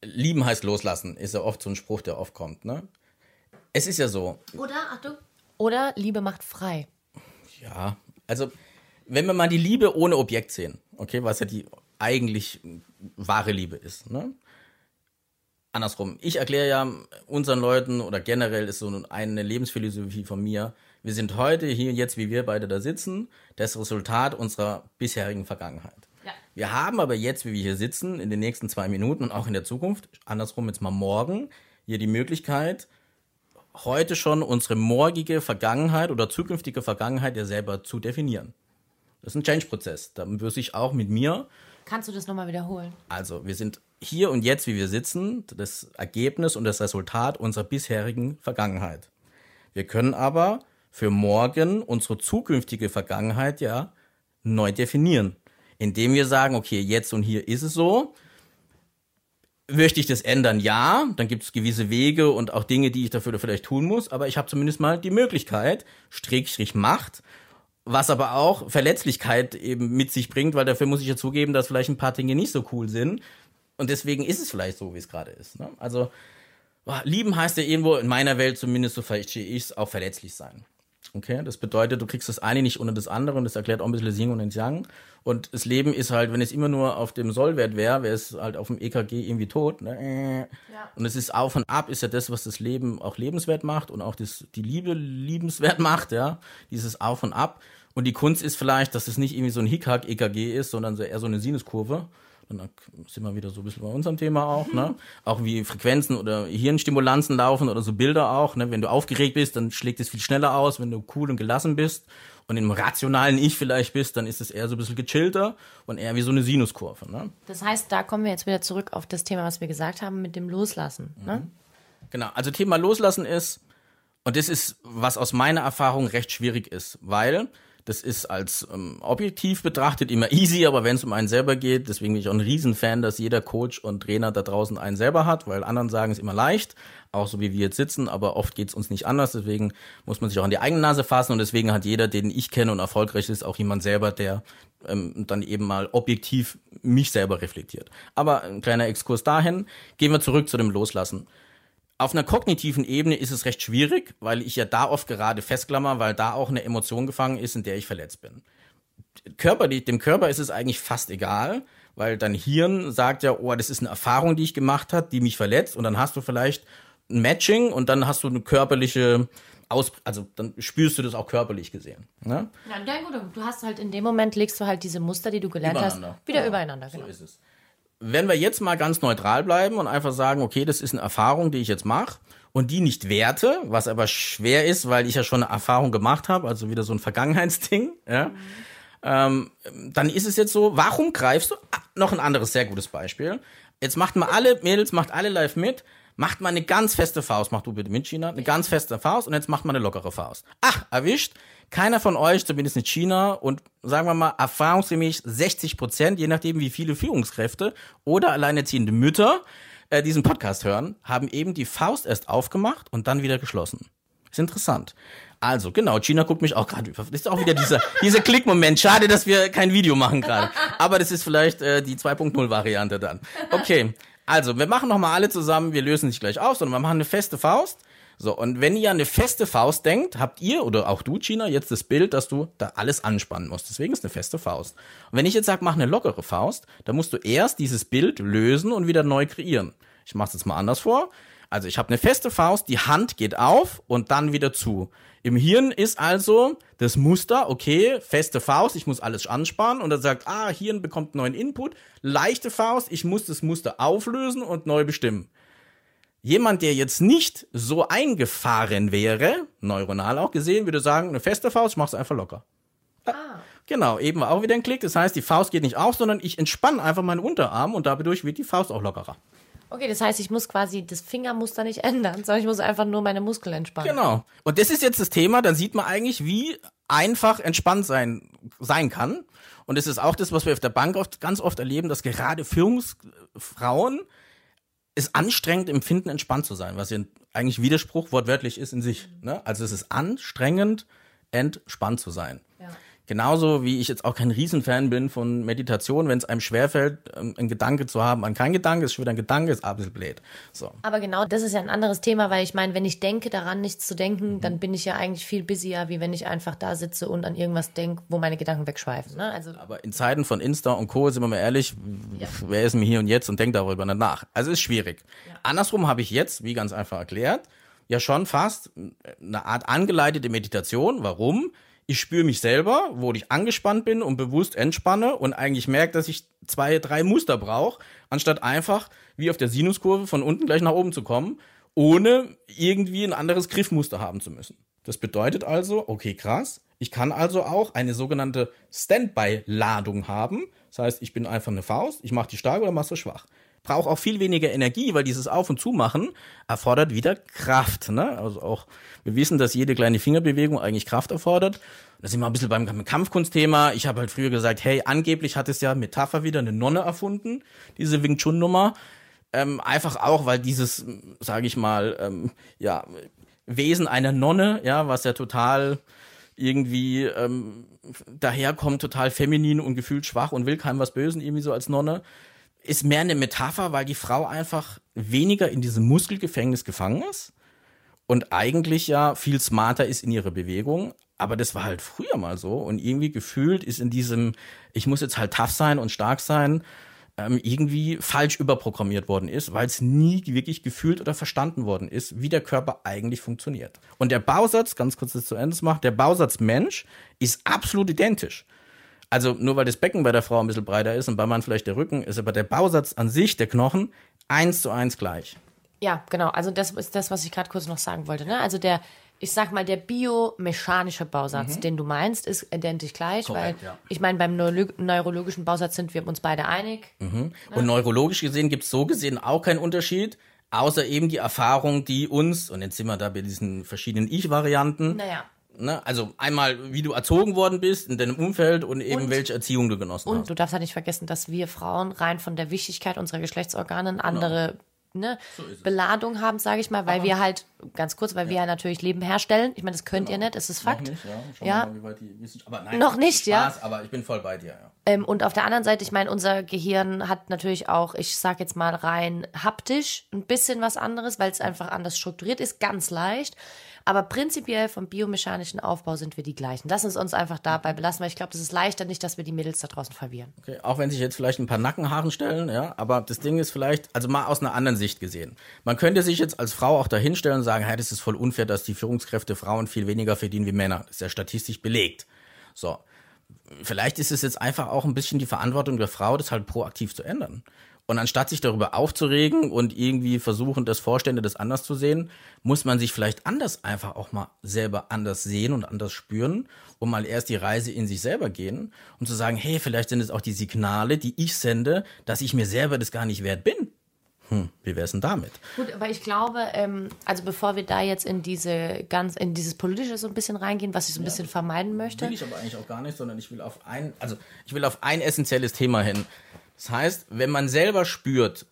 lieben heißt loslassen, ist ja oft so ein Spruch, der oft kommt, ne? Es ist ja so. Oder, Achtung. Oder Liebe macht frei. Ja, also, wenn wir mal die Liebe ohne Objekt sehen, okay, was ja die eigentlich wahre Liebe ist, ne? Andersrum. Ich erkläre ja unseren Leuten oder generell ist so eine Lebensphilosophie von mir. Wir sind heute hier jetzt, wie wir beide da sitzen, das Resultat unserer bisherigen Vergangenheit. Ja. Wir haben aber jetzt, wie wir hier sitzen, in den nächsten zwei Minuten und auch in der Zukunft, andersrum jetzt mal morgen, hier die Möglichkeit, heute schon unsere morgige Vergangenheit oder zukünftige Vergangenheit ja selber zu definieren. Das ist ein Change-Prozess. Da muss ich auch mit mir. Kannst du das nochmal wiederholen? Also, wir sind hier und jetzt, wie wir sitzen, das Ergebnis und das Resultat unserer bisherigen Vergangenheit. Wir können aber für morgen unsere zukünftige Vergangenheit ja neu definieren, indem wir sagen, okay, jetzt und hier ist es so. Möchte ich das ändern? Ja, dann gibt es gewisse Wege und auch Dinge, die ich dafür vielleicht tun muss, aber ich habe zumindest mal die Möglichkeit, Strich, Strich, Macht, was aber auch Verletzlichkeit eben mit sich bringt, weil dafür muss ich ja zugeben, dass vielleicht ein paar Dinge nicht so cool sind. Und deswegen ist es vielleicht so, wie es gerade ist. Ne? Also, lieben heißt ja irgendwo in meiner Welt, zumindest so verstehe ich es, auch verletzlich sein. Okay, das bedeutet, du kriegst das eine nicht ohne das andere und das erklärt auch ein bisschen Yin und Yang. Und das Leben ist halt, wenn es immer nur auf dem Sollwert wäre, wäre es halt auf dem EKG irgendwie tot. Ne? Ja. Und es ist auf und ab, ist ja das, was das Leben auch lebenswert macht und auch das, die Liebe liebenswert macht, ja. Dieses Auf und Ab. Und die Kunst ist vielleicht, dass es nicht irgendwie so ein Hickhack-EKG ist, sondern eher so eine Sinuskurve. Dann sind wir wieder so ein bisschen bei unserem Thema auch, ne? Auch wie Frequenzen oder Hirnstimulanzen laufen oder so Bilder auch, ne? Wenn du aufgeregt bist, dann schlägt es viel schneller aus, wenn du cool und gelassen bist und im rationalen Ich vielleicht bist, dann ist es eher so ein bisschen gechillter und eher wie so eine Sinuskurve, ne? Das heißt, da kommen wir jetzt wieder zurück auf das Thema, was wir gesagt haben mit dem Loslassen, ne? Mhm. Genau, also Thema Loslassen ist, und das ist, was aus meiner Erfahrung recht schwierig ist, weil das ist als ähm, objektiv betrachtet immer easy, aber wenn es um einen selber geht, deswegen bin ich auch ein Riesenfan, dass jeder Coach und Trainer da draußen einen selber hat, weil anderen sagen es immer leicht, auch so wie wir jetzt sitzen, aber oft geht es uns nicht anders, deswegen muss man sich auch an die eigene Nase fassen und deswegen hat jeder, den ich kenne und erfolgreich ist, auch jemand selber, der ähm, dann eben mal objektiv mich selber reflektiert. Aber ein kleiner Exkurs dahin, gehen wir zurück zu dem Loslassen. Auf einer kognitiven Ebene ist es recht schwierig, weil ich ja da oft gerade festklammer, weil da auch eine Emotion gefangen ist, in der ich verletzt bin. Körperlich, dem Körper ist es eigentlich fast egal, weil dein Hirn sagt ja, oh, das ist eine Erfahrung, die ich gemacht habe, die mich verletzt und dann hast du vielleicht ein Matching und dann hast du eine körperliche aus, also dann spürst du das auch körperlich gesehen. Ne? Ja, gut, du hast halt in dem Moment legst du halt diese Muster, die du gelernt hast, wieder ja, übereinander. Genau. So ist es wenn wir jetzt mal ganz neutral bleiben und einfach sagen, okay, das ist eine Erfahrung, die ich jetzt mache und die nicht werte, was aber schwer ist, weil ich ja schon eine Erfahrung gemacht habe, also wieder so ein Vergangenheitsding, ja, mhm. ähm, dann ist es jetzt so, warum greifst du, ah, noch ein anderes sehr gutes Beispiel, jetzt macht mal alle Mädels, macht alle live mit, macht mal eine ganz feste Faust, mach du bitte mit China, eine ganz feste Faust und jetzt macht mal eine lockere Faust. Ach, erwischt, keiner von euch, zumindest in China und sagen wir mal erfahrungsgemäß 60 Prozent, je nachdem wie viele Führungskräfte oder alleinerziehende Mütter äh, diesen Podcast hören, haben eben die Faust erst aufgemacht und dann wieder geschlossen. Ist interessant. Also, genau, China guckt mich auch gerade über. Das ist auch wieder dieser, dieser Klickmoment. Schade, dass wir kein Video machen gerade. Aber das ist vielleicht äh, die 2.0-Variante dann. Okay, also, wir machen nochmal alle zusammen, wir lösen sich gleich auf, sondern wir machen eine feste Faust. So, und wenn ihr an eine feste Faust denkt, habt ihr oder auch du, China, jetzt das Bild, dass du da alles anspannen musst. Deswegen ist eine feste Faust. Und wenn ich jetzt sage, mach eine lockere Faust, dann musst du erst dieses Bild lösen und wieder neu kreieren. Ich mache es jetzt mal anders vor. Also ich habe eine feste Faust, die Hand geht auf und dann wieder zu. Im Hirn ist also das Muster, okay, feste Faust, ich muss alles anspannen und er sagt, ah, Hirn bekommt neuen Input, leichte Faust, ich muss das Muster auflösen und neu bestimmen. Jemand, der jetzt nicht so eingefahren wäre, neuronal auch gesehen, würde sagen, eine feste Faust, ich mach's einfach locker. Ah. Genau, eben auch wieder ein Klick. Das heißt, die Faust geht nicht auf, sondern ich entspanne einfach meinen Unterarm und dadurch wird die Faust auch lockerer. Okay, das heißt, ich muss quasi das Fingermuster nicht ändern, sondern ich muss einfach nur meine Muskeln entspannen. Genau. Und das ist jetzt das Thema, dann sieht man eigentlich, wie einfach entspannt sein, sein kann. Und das ist auch das, was wir auf der Bank oft, ganz oft erleben, dass gerade Führungsfrauen es anstrengend empfinden, entspannt zu sein, was ja eigentlich Widerspruch wortwörtlich ist in sich. Ne? Also es ist anstrengend, entspannt zu sein. Genauso wie ich jetzt auch kein Riesenfan bin von Meditation, wenn es einem schwerfällt, ähm, einen Gedanke zu haben an kein Gedanke, ist schon wieder ein Gedanke, ist bisschen blöd. So. Aber genau, das ist ja ein anderes Thema, weil ich meine, wenn ich denke, daran nichts zu denken, mhm. dann bin ich ja eigentlich viel busier, wie wenn ich einfach da sitze und an irgendwas denke, wo meine Gedanken wegschweifen. Ne? Also Aber in Zeiten von Insta und Co., sind wir mal ehrlich, ja. wer ist mir hier und jetzt und denkt darüber nicht nach? Also ist schwierig. Ja. Andersrum habe ich jetzt, wie ganz einfach erklärt, ja schon fast eine Art angeleitete Meditation. Warum? Ich spüre mich selber, wo ich angespannt bin und bewusst entspanne und eigentlich merke, dass ich zwei, drei Muster brauche, anstatt einfach wie auf der Sinuskurve von unten gleich nach oben zu kommen, ohne irgendwie ein anderes Griffmuster haben zu müssen. Das bedeutet also, okay, krass, ich kann also auch eine sogenannte Standby-Ladung haben. Das heißt, ich bin einfach eine Faust, ich mache die stark oder mache sie schwach braucht auch viel weniger Energie, weil dieses Auf- und Zumachen erfordert wieder Kraft. Ne? Also auch, wir wissen, dass jede kleine Fingerbewegung eigentlich Kraft erfordert. Da sind wir ein bisschen beim Kampfkunstthema. Ich habe halt früher gesagt, hey, angeblich hat es ja Metapher wieder eine Nonne erfunden, diese Wing Chun-Nummer. Ähm, einfach auch, weil dieses, sage ich mal, ähm, ja, Wesen einer Nonne, ja, was ja total irgendwie ähm, daherkommt, total feminin und gefühlt schwach und will keinem was Bösen, irgendwie so als Nonne ist mehr eine Metapher, weil die Frau einfach weniger in diesem Muskelgefängnis gefangen ist und eigentlich ja viel smarter ist in ihrer Bewegung. Aber das war halt früher mal so und irgendwie gefühlt ist in diesem, ich muss jetzt halt tough sein und stark sein, ähm, irgendwie falsch überprogrammiert worden ist, weil es nie wirklich gefühlt oder verstanden worden ist, wie der Körper eigentlich funktioniert. Und der Bausatz, ganz kurz das zu Ende zu machen, der Bausatz Mensch ist absolut identisch. Also nur weil das Becken bei der Frau ein bisschen breiter ist und beim Mann vielleicht der Rücken, ist aber der Bausatz an sich, der Knochen, eins zu eins gleich. Ja, genau. Also das ist das, was ich gerade kurz noch sagen wollte. Ne? Also der, ich sag mal, der biomechanische Bausatz, mhm. den du meinst, ist identisch gleich, Korrekt, weil ja. ich meine, beim Neuro neurologischen Bausatz sind wir uns beide einig. Mhm. Ne? Und neurologisch gesehen gibt es so gesehen auch keinen Unterschied. Außer eben die Erfahrung, die uns, und jetzt sind wir da bei diesen verschiedenen Ich-Varianten, naja. Ne? Also einmal, wie du erzogen worden bist in deinem Umfeld und eben und, welche Erziehung du genossen und hast. Und du darfst halt nicht vergessen, dass wir Frauen rein von der Wichtigkeit unserer Geschlechtsorgane genau. andere ne, so Beladung haben, sage ich mal, weil Aber wir halt, ganz kurz, weil ja. wir ja natürlich Leben herstellen. Ich meine, das könnt genau. ihr nicht, ist es Fakt. Noch nicht, ja. Ja. Mal, wie weit die Wissenschaft, aber nein, Noch nicht, Spaß, ja. Aber ich bin voll bei dir, ja. Ähm, und auf der anderen Seite, ich meine, unser Gehirn hat natürlich auch, ich sag jetzt mal rein haptisch, ein bisschen was anderes, weil es einfach anders strukturiert ist, ganz leicht. Aber prinzipiell vom biomechanischen Aufbau sind wir die gleichen. Lass uns uns einfach dabei belassen, weil ich glaube, das ist leichter nicht, dass wir die Mädels da draußen verwirren. Okay, auch wenn sich jetzt vielleicht ein paar Nackenhaaren stellen, ja, aber das Ding ist vielleicht, also mal aus einer anderen Sicht gesehen. Man könnte sich jetzt als Frau auch dahinstellen und sagen, hey, das ist voll unfair, dass die Führungskräfte Frauen viel weniger verdienen wie Männer. Das ist ja statistisch belegt. So. Vielleicht ist es jetzt einfach auch ein bisschen die Verantwortung der Frau, das halt proaktiv zu ändern. Und anstatt sich darüber aufzuregen und irgendwie versuchen, dass Vorstände das anders zu sehen, muss man sich vielleicht anders einfach auch mal selber anders sehen und anders spüren und mal erst die Reise in sich selber gehen und zu sagen, hey, vielleicht sind es auch die Signale, die ich sende, dass ich mir selber das gar nicht wert bin. Hm, wie wäre es denn damit? Gut, aber ich glaube, ähm, also bevor wir da jetzt in diese ganz, in dieses Politische so ein bisschen reingehen, was ich so ein ja, bisschen vermeiden möchte. Will ich aber eigentlich auch gar nicht, sondern ich will auf ein, also ich will auf ein essentielles Thema hin. Das heißt, wenn man selber spürt,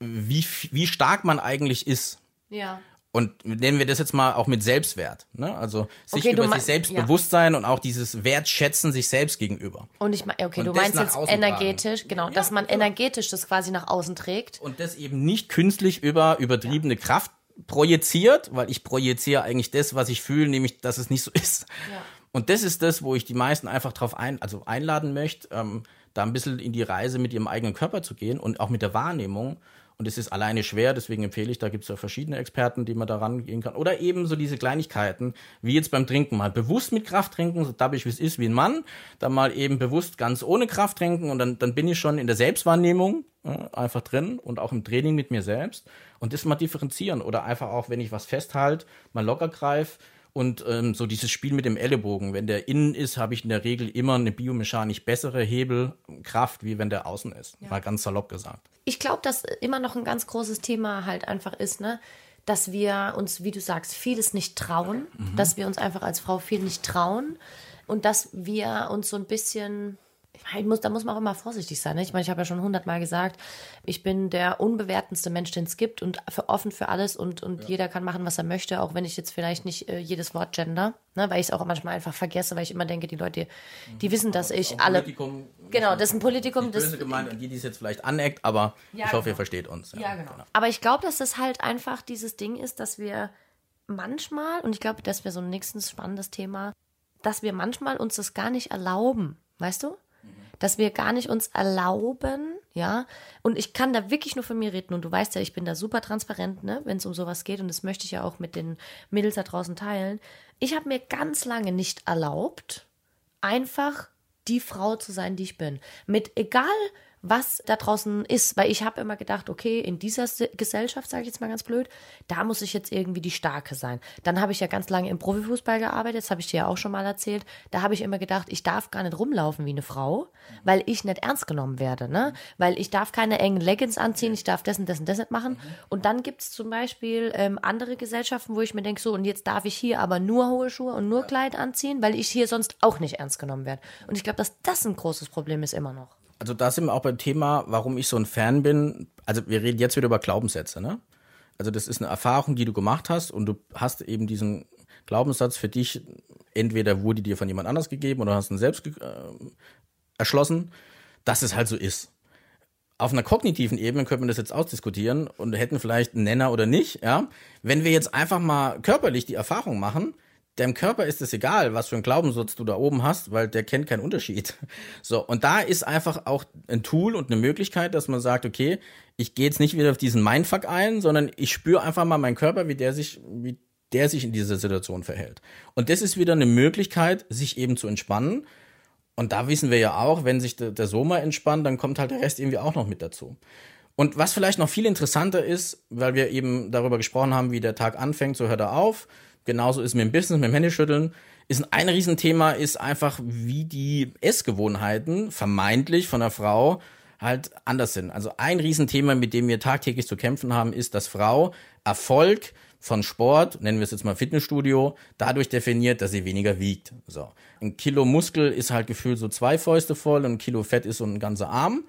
wie, wie stark man eigentlich ist, ja. und nennen wir das jetzt mal auch mit Selbstwert, ne? also sich okay, über sich selbst ja. bewusst sein und auch dieses Wertschätzen sich selbst gegenüber. Und ich meine, okay, und du meinst jetzt energetisch, tragen. genau, ja, dass man genau. energetisch das quasi nach außen trägt. Und das eben nicht künstlich über übertriebene ja. Kraft projiziert, weil ich projiziere eigentlich das, was ich fühle, nämlich, dass es nicht so ist. Ja. Und das ist das, wo ich die meisten einfach drauf ein, also einladen möchte, ähm, da ein bisschen in die Reise mit ihrem eigenen Körper zu gehen und auch mit der Wahrnehmung. Und es ist alleine schwer, deswegen empfehle ich, da gibt es ja verschiedene Experten, die man da rangehen kann. Oder eben so diese Kleinigkeiten, wie jetzt beim Trinken mal bewusst mit Kraft trinken, so dabbig wie es ist, wie ein Mann, dann mal eben bewusst ganz ohne Kraft trinken und dann, dann bin ich schon in der Selbstwahrnehmung äh, einfach drin und auch im Training mit mir selbst. Und das mal differenzieren oder einfach auch, wenn ich was festhalte, mal locker greife und ähm, so dieses Spiel mit dem Ellenbogen, wenn der innen ist, habe ich in der Regel immer eine biomechanisch bessere Hebelkraft, wie wenn der außen ist. Ja. Mal ganz salopp gesagt. Ich glaube, dass immer noch ein ganz großes Thema halt einfach ist, ne? dass wir uns, wie du sagst, vieles nicht trauen, mhm. dass wir uns einfach als Frau viel nicht trauen und dass wir uns so ein bisschen ich muss, da muss man auch immer vorsichtig sein. Ne? Ich meine, ich habe ja schon hundertmal gesagt, ich bin der unbewertendste Mensch, den es gibt und für, offen für alles und, und ja. jeder kann machen, was er möchte, auch wenn ich jetzt vielleicht nicht äh, jedes Wort gender, ne? weil ich es auch manchmal einfach vergesse, weil ich immer denke, die Leute, die wissen, dass ich alle. Politikum, genau, das ist ein Politikum. Nicht böse das, gemeint an die, die es jetzt vielleicht aneckt, aber ja, ich hoffe, genau. ihr versteht uns. Ja, ja genau. genau. Aber ich glaube, dass das halt einfach dieses Ding ist, dass wir manchmal, und ich glaube, das wäre so ein nächstes spannendes Thema, dass wir manchmal uns das gar nicht erlauben, weißt du? Dass wir gar nicht uns erlauben, ja. Und ich kann da wirklich nur von mir reden und du weißt ja, ich bin da super transparent, ne, wenn es um sowas geht und das möchte ich ja auch mit den Mädels da draußen teilen. Ich habe mir ganz lange nicht erlaubt, einfach die Frau zu sein, die ich bin. Mit egal was da draußen ist, weil ich habe immer gedacht, okay, in dieser Gesellschaft, sage ich jetzt mal ganz blöd, da muss ich jetzt irgendwie die Starke sein. Dann habe ich ja ganz lange im Profifußball gearbeitet, das habe ich dir ja auch schon mal erzählt. Da habe ich immer gedacht, ich darf gar nicht rumlaufen wie eine Frau, weil ich nicht ernst genommen werde, ne? Weil ich darf keine engen Leggings anziehen, ich darf dessen, dessen, das nicht machen. Und dann gibt es zum Beispiel ähm, andere Gesellschaften, wo ich mir denke, so, und jetzt darf ich hier aber nur hohe Schuhe und nur Kleid anziehen, weil ich hier sonst auch nicht ernst genommen werde. Und ich glaube, dass das ein großes Problem ist immer noch. Also da sind wir auch beim Thema, warum ich so ein Fan bin. Also wir reden jetzt wieder über Glaubenssätze, ne? Also das ist eine Erfahrung, die du gemacht hast und du hast eben diesen Glaubenssatz für dich, entweder wurde dir von jemand anders gegeben oder hast ihn selbst äh, erschlossen, dass es halt so ist. Auf einer kognitiven Ebene könnte man das jetzt ausdiskutieren und hätten vielleicht einen Nenner oder nicht, ja. Wenn wir jetzt einfach mal körperlich die Erfahrung machen, Deinem Körper ist es egal, was für einen Glaubenssatz du da oben hast, weil der kennt keinen Unterschied. So, und da ist einfach auch ein Tool und eine Möglichkeit, dass man sagt, okay, ich gehe jetzt nicht wieder auf diesen Mindfuck ein, sondern ich spüre einfach mal meinen Körper, wie der sich, wie der sich in dieser Situation verhält. Und das ist wieder eine Möglichkeit, sich eben zu entspannen. Und da wissen wir ja auch, wenn sich der, der Soma entspannt, dann kommt halt der Rest irgendwie auch noch mit dazu. Und was vielleicht noch viel interessanter ist, weil wir eben darüber gesprochen haben, wie der Tag anfängt, so hört er auf Genauso ist mit dem Business, mit dem Händeschütteln. Ist ein, Riesenthema ist einfach, wie die Essgewohnheiten vermeintlich von der Frau halt anders sind. Also ein Riesenthema, mit dem wir tagtäglich zu kämpfen haben, ist, dass Frau Erfolg von Sport, nennen wir es jetzt mal Fitnessstudio, dadurch definiert, dass sie weniger wiegt. So. Ein Kilo Muskel ist halt gefühlt so zwei Fäuste voll und ein Kilo Fett ist so ein ganzer Arm.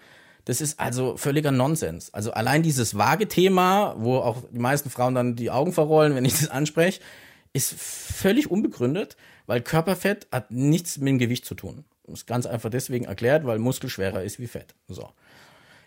Das ist also völliger Nonsens. Also allein dieses Waage-Thema, wo auch die meisten Frauen dann die Augen verrollen, wenn ich das anspreche, ist völlig unbegründet, weil Körperfett hat nichts mit dem Gewicht zu tun. Das ist ganz einfach deswegen erklärt, weil Muskel schwerer ist wie Fett. So.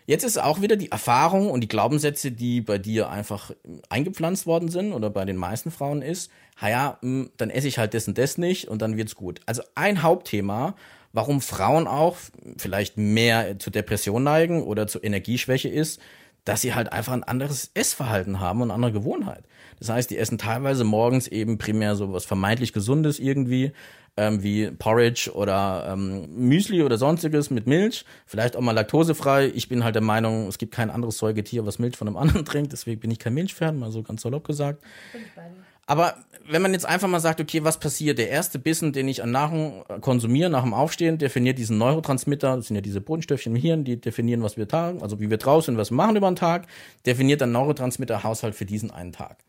Jetzt ist auch wieder die Erfahrung und die Glaubenssätze, die bei dir einfach eingepflanzt worden sind oder bei den meisten Frauen ist, ja, hm, dann esse ich halt das und das nicht und dann wird's gut. Also ein Hauptthema, warum Frauen auch vielleicht mehr zu Depression neigen oder zu Energieschwäche ist, dass sie halt einfach ein anderes Essverhalten haben und eine andere Gewohnheit. Das heißt, die essen teilweise morgens eben primär so was vermeintlich Gesundes irgendwie, ähm, wie Porridge oder ähm, Müsli oder sonstiges mit Milch, vielleicht auch mal laktosefrei. Ich bin halt der Meinung, es gibt kein anderes Säugetier, was Milch von einem anderen trinkt, deswegen bin ich kein Milchfan, mal so ganz salopp gesagt. Aber wenn man jetzt einfach mal sagt, okay, was passiert? Der erste Bissen, den ich an Nahrung konsumiere nach dem Aufstehen, definiert diesen Neurotransmitter, das sind ja diese Bodenstoffchen im Hirn, die definieren, was wir tagen, also wie wir draußen, was wir machen über den Tag, definiert dann Neurotransmitter-Haushalt für diesen einen Tag.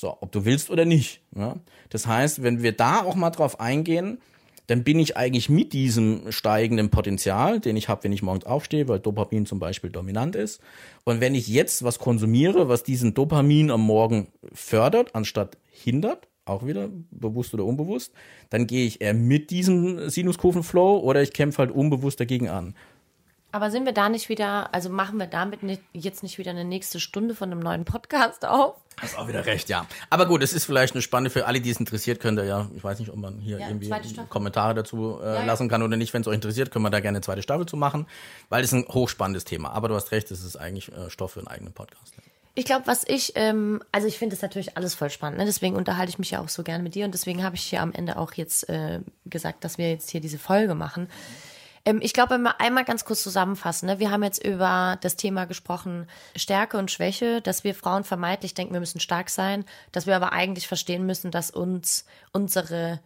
So, ob du willst oder nicht. Ja? Das heißt, wenn wir da auch mal drauf eingehen, dann bin ich eigentlich mit diesem steigenden Potenzial, den ich habe, wenn ich morgens aufstehe, weil Dopamin zum Beispiel dominant ist. Und wenn ich jetzt was konsumiere, was diesen Dopamin am Morgen fördert, anstatt hindert, auch wieder bewusst oder unbewusst, dann gehe ich eher mit diesem Sinuskurvenflow oder ich kämpfe halt unbewusst dagegen an. Aber sind wir da nicht wieder, also machen wir damit nicht, jetzt nicht wieder eine nächste Stunde von einem neuen Podcast auf? Hast auch wieder recht, ja. Aber gut, es ist vielleicht eine Spannende für alle, die es interessiert, könnt ihr ja, ich weiß nicht, ob man hier ja, irgendwie Kommentare dazu äh, ja, lassen kann oder nicht. Wenn es euch interessiert, können wir da gerne eine zweite Staffel zu machen, weil es ein hochspannendes Thema. Aber du hast recht, es ist eigentlich äh, Stoff für einen eigenen Podcast. Ich glaube, was ich, ähm, also ich finde es natürlich alles voll spannend, ne? deswegen unterhalte ich mich ja auch so gerne mit dir und deswegen habe ich hier am Ende auch jetzt äh, gesagt, dass wir jetzt hier diese Folge machen. Mhm ich glaube, wenn wir einmal ganz kurz zusammenfassen, ne? wir haben jetzt über das Thema gesprochen, Stärke und Schwäche, dass wir Frauen vermeintlich denken, wir müssen stark sein, dass wir aber eigentlich verstehen müssen, dass uns unsere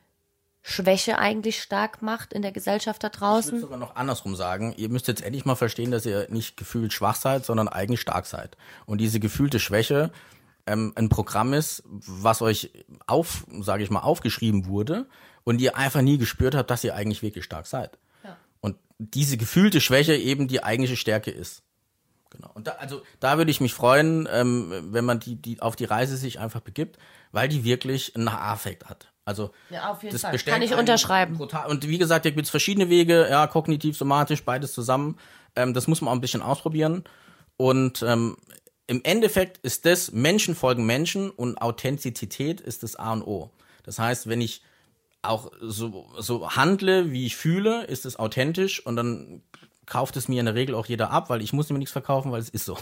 Schwäche eigentlich stark macht in der Gesellschaft da draußen. Ich würde sogar noch andersrum sagen. Ihr müsst jetzt endlich mal verstehen, dass ihr nicht gefühlt schwach seid, sondern eigentlich stark seid. Und diese gefühlte Schwäche ähm, ein Programm ist, was euch auf, sage ich mal, aufgeschrieben wurde und ihr einfach nie gespürt habt, dass ihr eigentlich wirklich stark seid. Diese gefühlte Schwäche eben die eigentliche Stärke ist. Genau. Und da, also da würde ich mich freuen, ähm, wenn man die, die auf die Reise sich einfach begibt, weil die wirklich einen Affekt hat. Also Ja, auf jeden das Fall. bestärkt Kann ich unterschreiben. Brutal. Und wie gesagt, da gibt's verschiedene Wege, ja, kognitiv, somatisch, beides zusammen. Ähm, das muss man auch ein bisschen ausprobieren. Und ähm, im Endeffekt ist das Menschen folgen Menschen und Authentizität ist das A und O. Das heißt, wenn ich auch so, so handle, wie ich fühle, ist es authentisch und dann kauft es mir in der Regel auch jeder ab, weil ich muss mir nichts verkaufen, weil es ist so.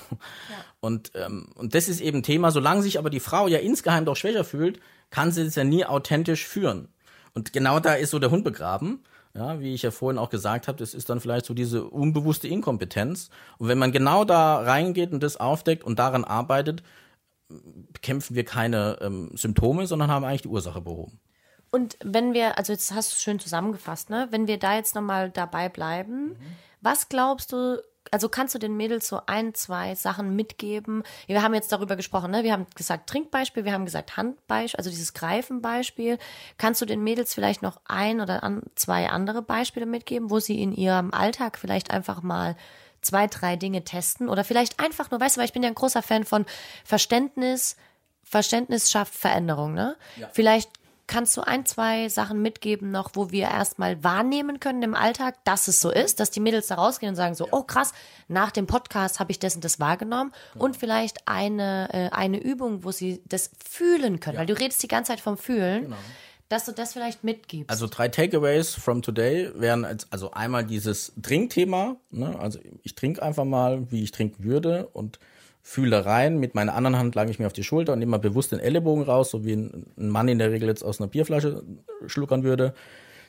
Und, ähm, und das ist eben ein Thema, solange sich aber die Frau ja insgeheim doch schwächer fühlt, kann sie es ja nie authentisch führen. Und genau da ist so der Hund begraben. Ja, wie ich ja vorhin auch gesagt habe, das ist dann vielleicht so diese unbewusste Inkompetenz. Und wenn man genau da reingeht und das aufdeckt und daran arbeitet, bekämpfen wir keine ähm, Symptome, sondern haben eigentlich die Ursache behoben. Und wenn wir, also jetzt hast du es schön zusammengefasst, ne? Wenn wir da jetzt nochmal dabei bleiben, was glaubst du, also kannst du den Mädels so ein, zwei Sachen mitgeben? Wir haben jetzt darüber gesprochen, ne? Wir haben gesagt Trinkbeispiel, wir haben gesagt Handbeispiel, also dieses Greifenbeispiel. Kannst du den Mädels vielleicht noch ein oder an, zwei andere Beispiele mitgeben, wo sie in ihrem Alltag vielleicht einfach mal zwei, drei Dinge testen oder vielleicht einfach nur, weißt du, weil ich bin ja ein großer Fan von Verständnis, Verständnis schafft Veränderung, ne? Vielleicht kannst du ein, zwei Sachen mitgeben noch, wo wir erstmal wahrnehmen können im Alltag, dass es so ist, dass die Mädels da rausgehen und sagen so, oh krass, nach dem Podcast habe ich das und das wahrgenommen und vielleicht eine, äh, eine Übung, wo sie das fühlen können, weil du redest die ganze Zeit vom Fühlen, dass du das vielleicht mitgibst. Also drei Takeaways from today wären als, also einmal dieses Trinkthema, ne? also ich trinke einfach mal, wie ich trinken würde und fühle rein. Mit meiner anderen Hand lange ich mir auf die Schulter und nehme mal bewusst den Ellenbogen raus, so wie ein, Mann in der Regel jetzt aus einer Bierflasche schluckern würde.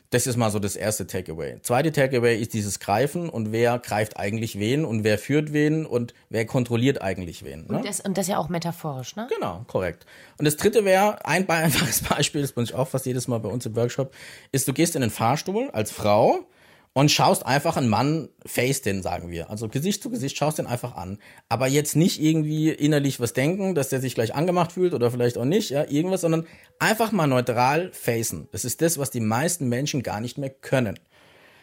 Das ist mal so das erste Takeaway. Zweite Takeaway ist dieses Greifen und wer greift eigentlich wen und wer führt wen und wer kontrolliert eigentlich wen. Ne? und, das, und das ja auch metaphorisch, ne? Genau, korrekt. Und das dritte wäre, ein einfaches Beispiel, das benutze ich auch fast jedes Mal bei uns im Workshop, ist, du gehst in den Fahrstuhl als Frau und schaust einfach einen Mann face den, sagen wir. Also Gesicht zu Gesicht, schaust den einfach an. Aber jetzt nicht irgendwie innerlich was denken, dass der sich gleich angemacht fühlt oder vielleicht auch nicht, ja, irgendwas, sondern einfach mal neutral facen. Das ist das, was die meisten Menschen gar nicht mehr können.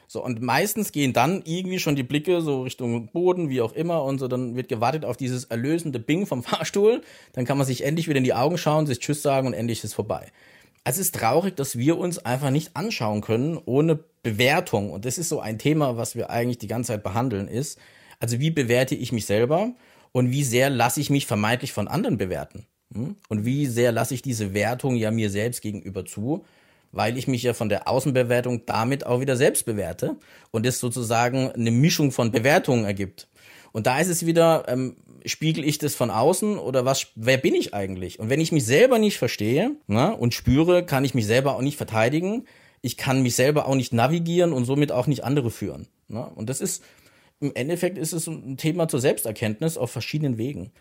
So, und meistens gehen dann irgendwie schon die Blicke so Richtung Boden, wie auch immer, und so, dann wird gewartet auf dieses erlösende Bing vom Fahrstuhl. Dann kann man sich endlich wieder in die Augen schauen, sich Tschüss sagen und endlich ist es vorbei. Es ist traurig, dass wir uns einfach nicht anschauen können ohne Bewertung. Und das ist so ein Thema, was wir eigentlich die ganze Zeit behandeln, ist, also wie bewerte ich mich selber und wie sehr lasse ich mich vermeintlich von anderen bewerten? Hm? Und wie sehr lasse ich diese Wertung ja mir selbst gegenüber zu? weil ich mich ja von der Außenbewertung damit auch wieder selbst bewerte und es sozusagen eine Mischung von Bewertungen ergibt. Und da ist es wieder, ähm, spiegel ich das von außen oder was, wer bin ich eigentlich? Und wenn ich mich selber nicht verstehe ne, und spüre, kann ich mich selber auch nicht verteidigen. Ich kann mich selber auch nicht navigieren und somit auch nicht andere führen. Ne? Und das ist, im Endeffekt ist es ein Thema zur Selbsterkenntnis auf verschiedenen Wegen.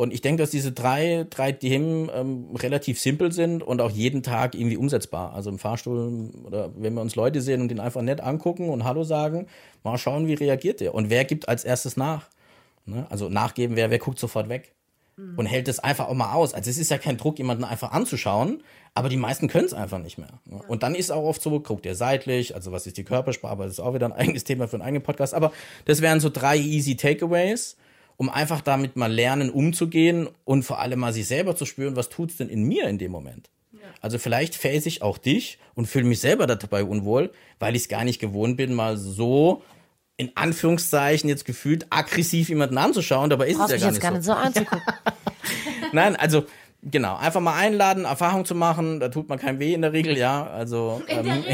Und ich denke, dass diese drei, drei Themen ähm, relativ simpel sind und auch jeden Tag irgendwie umsetzbar. Also im Fahrstuhl oder wenn wir uns Leute sehen und den einfach nett angucken und Hallo sagen, mal schauen, wie reagiert der. Und wer gibt als erstes nach? Ne? Also nachgeben, wer, wer guckt sofort weg. Und hält es einfach auch mal aus. Also es ist ja kein Druck, jemanden einfach anzuschauen, aber die meisten können es einfach nicht mehr. Ne? Und dann ist auch oft so, guckt ihr seitlich, also was ist die Körpersprache, das ist auch wieder ein eigenes Thema für einen eigenen Podcast. Aber das wären so drei easy Takeaways um einfach damit mal lernen, umzugehen und vor allem mal sich selber zu spüren, was tut's denn in mir in dem Moment. Also vielleicht face ich auch dich und fühle mich selber dabei unwohl, weil ich es gar nicht gewohnt bin, mal so in Anführungszeichen jetzt gefühlt aggressiv jemanden anzuschauen, dabei ist Brauchst es ja mich gar jetzt nicht gar so. nicht so anzugucken. Nein, also genau, einfach mal einladen, Erfahrung zu machen, da tut man kein weh in der Regel, ja. Also ähm,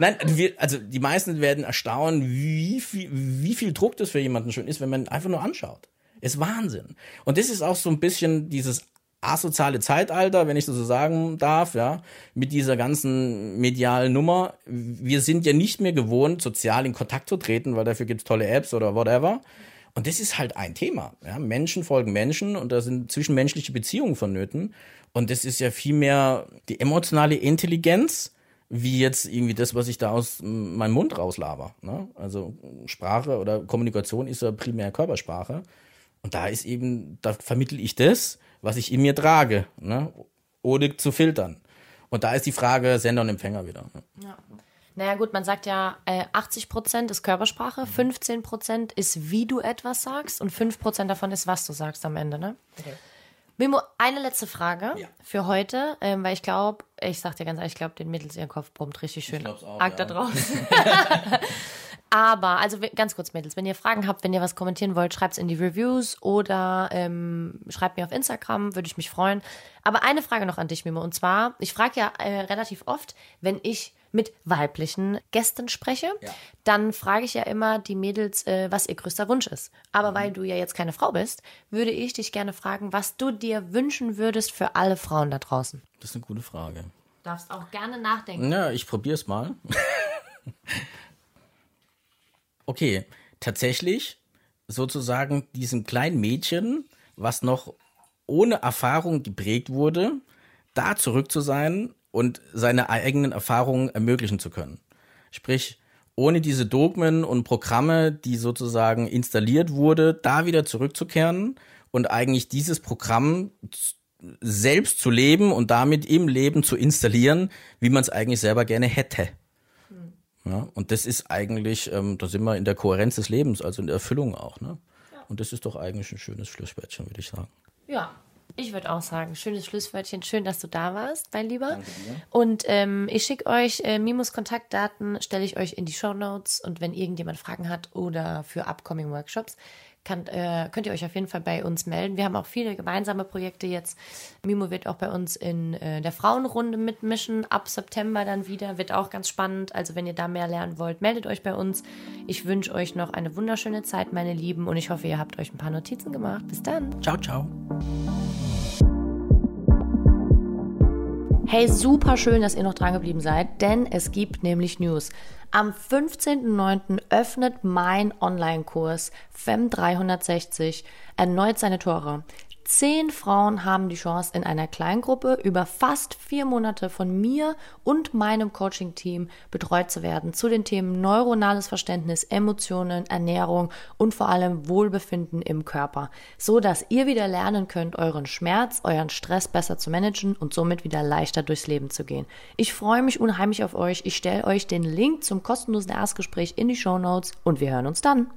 Nein, wir, also die meisten werden erstaunen, wie viel, wie viel Druck das für jemanden schon ist, wenn man einfach nur anschaut. Ist Wahnsinn. Und das ist auch so ein bisschen dieses asoziale Zeitalter, wenn ich das so sagen darf, ja, mit dieser ganzen medialen Nummer. Wir sind ja nicht mehr gewohnt, sozial in Kontakt zu treten, weil dafür gibt's tolle Apps oder whatever. Und das ist halt ein Thema. Ja. Menschen folgen Menschen und da sind zwischenmenschliche Beziehungen vonnöten. Und das ist ja vielmehr die emotionale Intelligenz, wie jetzt irgendwie das, was ich da aus meinem Mund rauslaber. Ne? Also Sprache oder Kommunikation ist ja primär Körpersprache. Und da ist eben, da vermittel ich das, was ich in mir trage, ne? ohne zu filtern. Und da ist die Frage Sender und Empfänger wieder. Ne? Ja. Naja gut, man sagt ja, äh, 80 Prozent ist Körpersprache, 15 Prozent ist, wie du etwas sagst und 5 Prozent davon ist, was du sagst am Ende, ne? Okay. Mimo, eine letzte Frage ja. für heute, ähm, weil ich glaube, ich sag dir ganz ehrlich, ich glaube, den Kopf brummt richtig schön. Ich glaub's auch, Arg ja. da draußen. Aber, also ganz kurz, Mädels, wenn ihr Fragen habt, wenn ihr was kommentieren wollt, schreibt es in die Reviews oder ähm, schreibt mir auf Instagram, würde ich mich freuen. Aber eine Frage noch an dich, Mimo, und zwar, ich frage ja äh, relativ oft, wenn ich mit weiblichen Gästen spreche, ja. dann frage ich ja immer die Mädels, äh, was ihr größter Wunsch ist. Aber mhm. weil du ja jetzt keine Frau bist, würde ich dich gerne fragen, was du dir wünschen würdest für alle Frauen da draußen. Das ist eine gute Frage. Darfst auch gerne nachdenken. Ja, ich probiere es mal. okay, tatsächlich sozusagen diesem kleinen Mädchen, was noch ohne Erfahrung geprägt wurde, da zurück zu sein und seine eigenen Erfahrungen ermöglichen zu können. Sprich, ohne diese Dogmen und Programme, die sozusagen installiert wurde, da wieder zurückzukehren und eigentlich dieses Programm selbst zu leben und damit im Leben zu installieren, wie man es eigentlich selber gerne hätte. Ja, und das ist eigentlich, ähm, da sind wir in der Kohärenz des Lebens, also in der Erfüllung auch. Ne? Ja. Und das ist doch eigentlich ein schönes Schlusswörtchen, würde ich sagen. Ja, ich würde auch sagen, schönes Schlusswörtchen. Schön, dass du da warst, mein Lieber. Danke dir. Und ähm, ich schicke euch äh, Mimos Kontaktdaten, stelle ich euch in die Show Notes. Und wenn irgendjemand Fragen hat oder für upcoming Workshops, kann, äh, könnt ihr euch auf jeden Fall bei uns melden. Wir haben auch viele gemeinsame Projekte jetzt. Mimo wird auch bei uns in äh, der Frauenrunde mitmischen. Ab September dann wieder. Wird auch ganz spannend. Also wenn ihr da mehr lernen wollt, meldet euch bei uns. Ich wünsche euch noch eine wunderschöne Zeit, meine Lieben. Und ich hoffe, ihr habt euch ein paar Notizen gemacht. Bis dann. Ciao, ciao. Hey, super schön, dass ihr noch dran geblieben seid, denn es gibt nämlich News. Am 15.09. öffnet mein Online-Kurs FEM 360 erneut seine Tore. Zehn Frauen haben die Chance, in einer Kleingruppe über fast vier Monate von mir und meinem Coaching-Team betreut zu werden zu den Themen neuronales Verständnis, Emotionen, Ernährung und vor allem Wohlbefinden im Körper, so dass ihr wieder lernen könnt, euren Schmerz, euren Stress besser zu managen und somit wieder leichter durchs Leben zu gehen. Ich freue mich unheimlich auf euch. Ich stelle euch den Link zum kostenlosen Erstgespräch in die Show Notes und wir hören uns dann.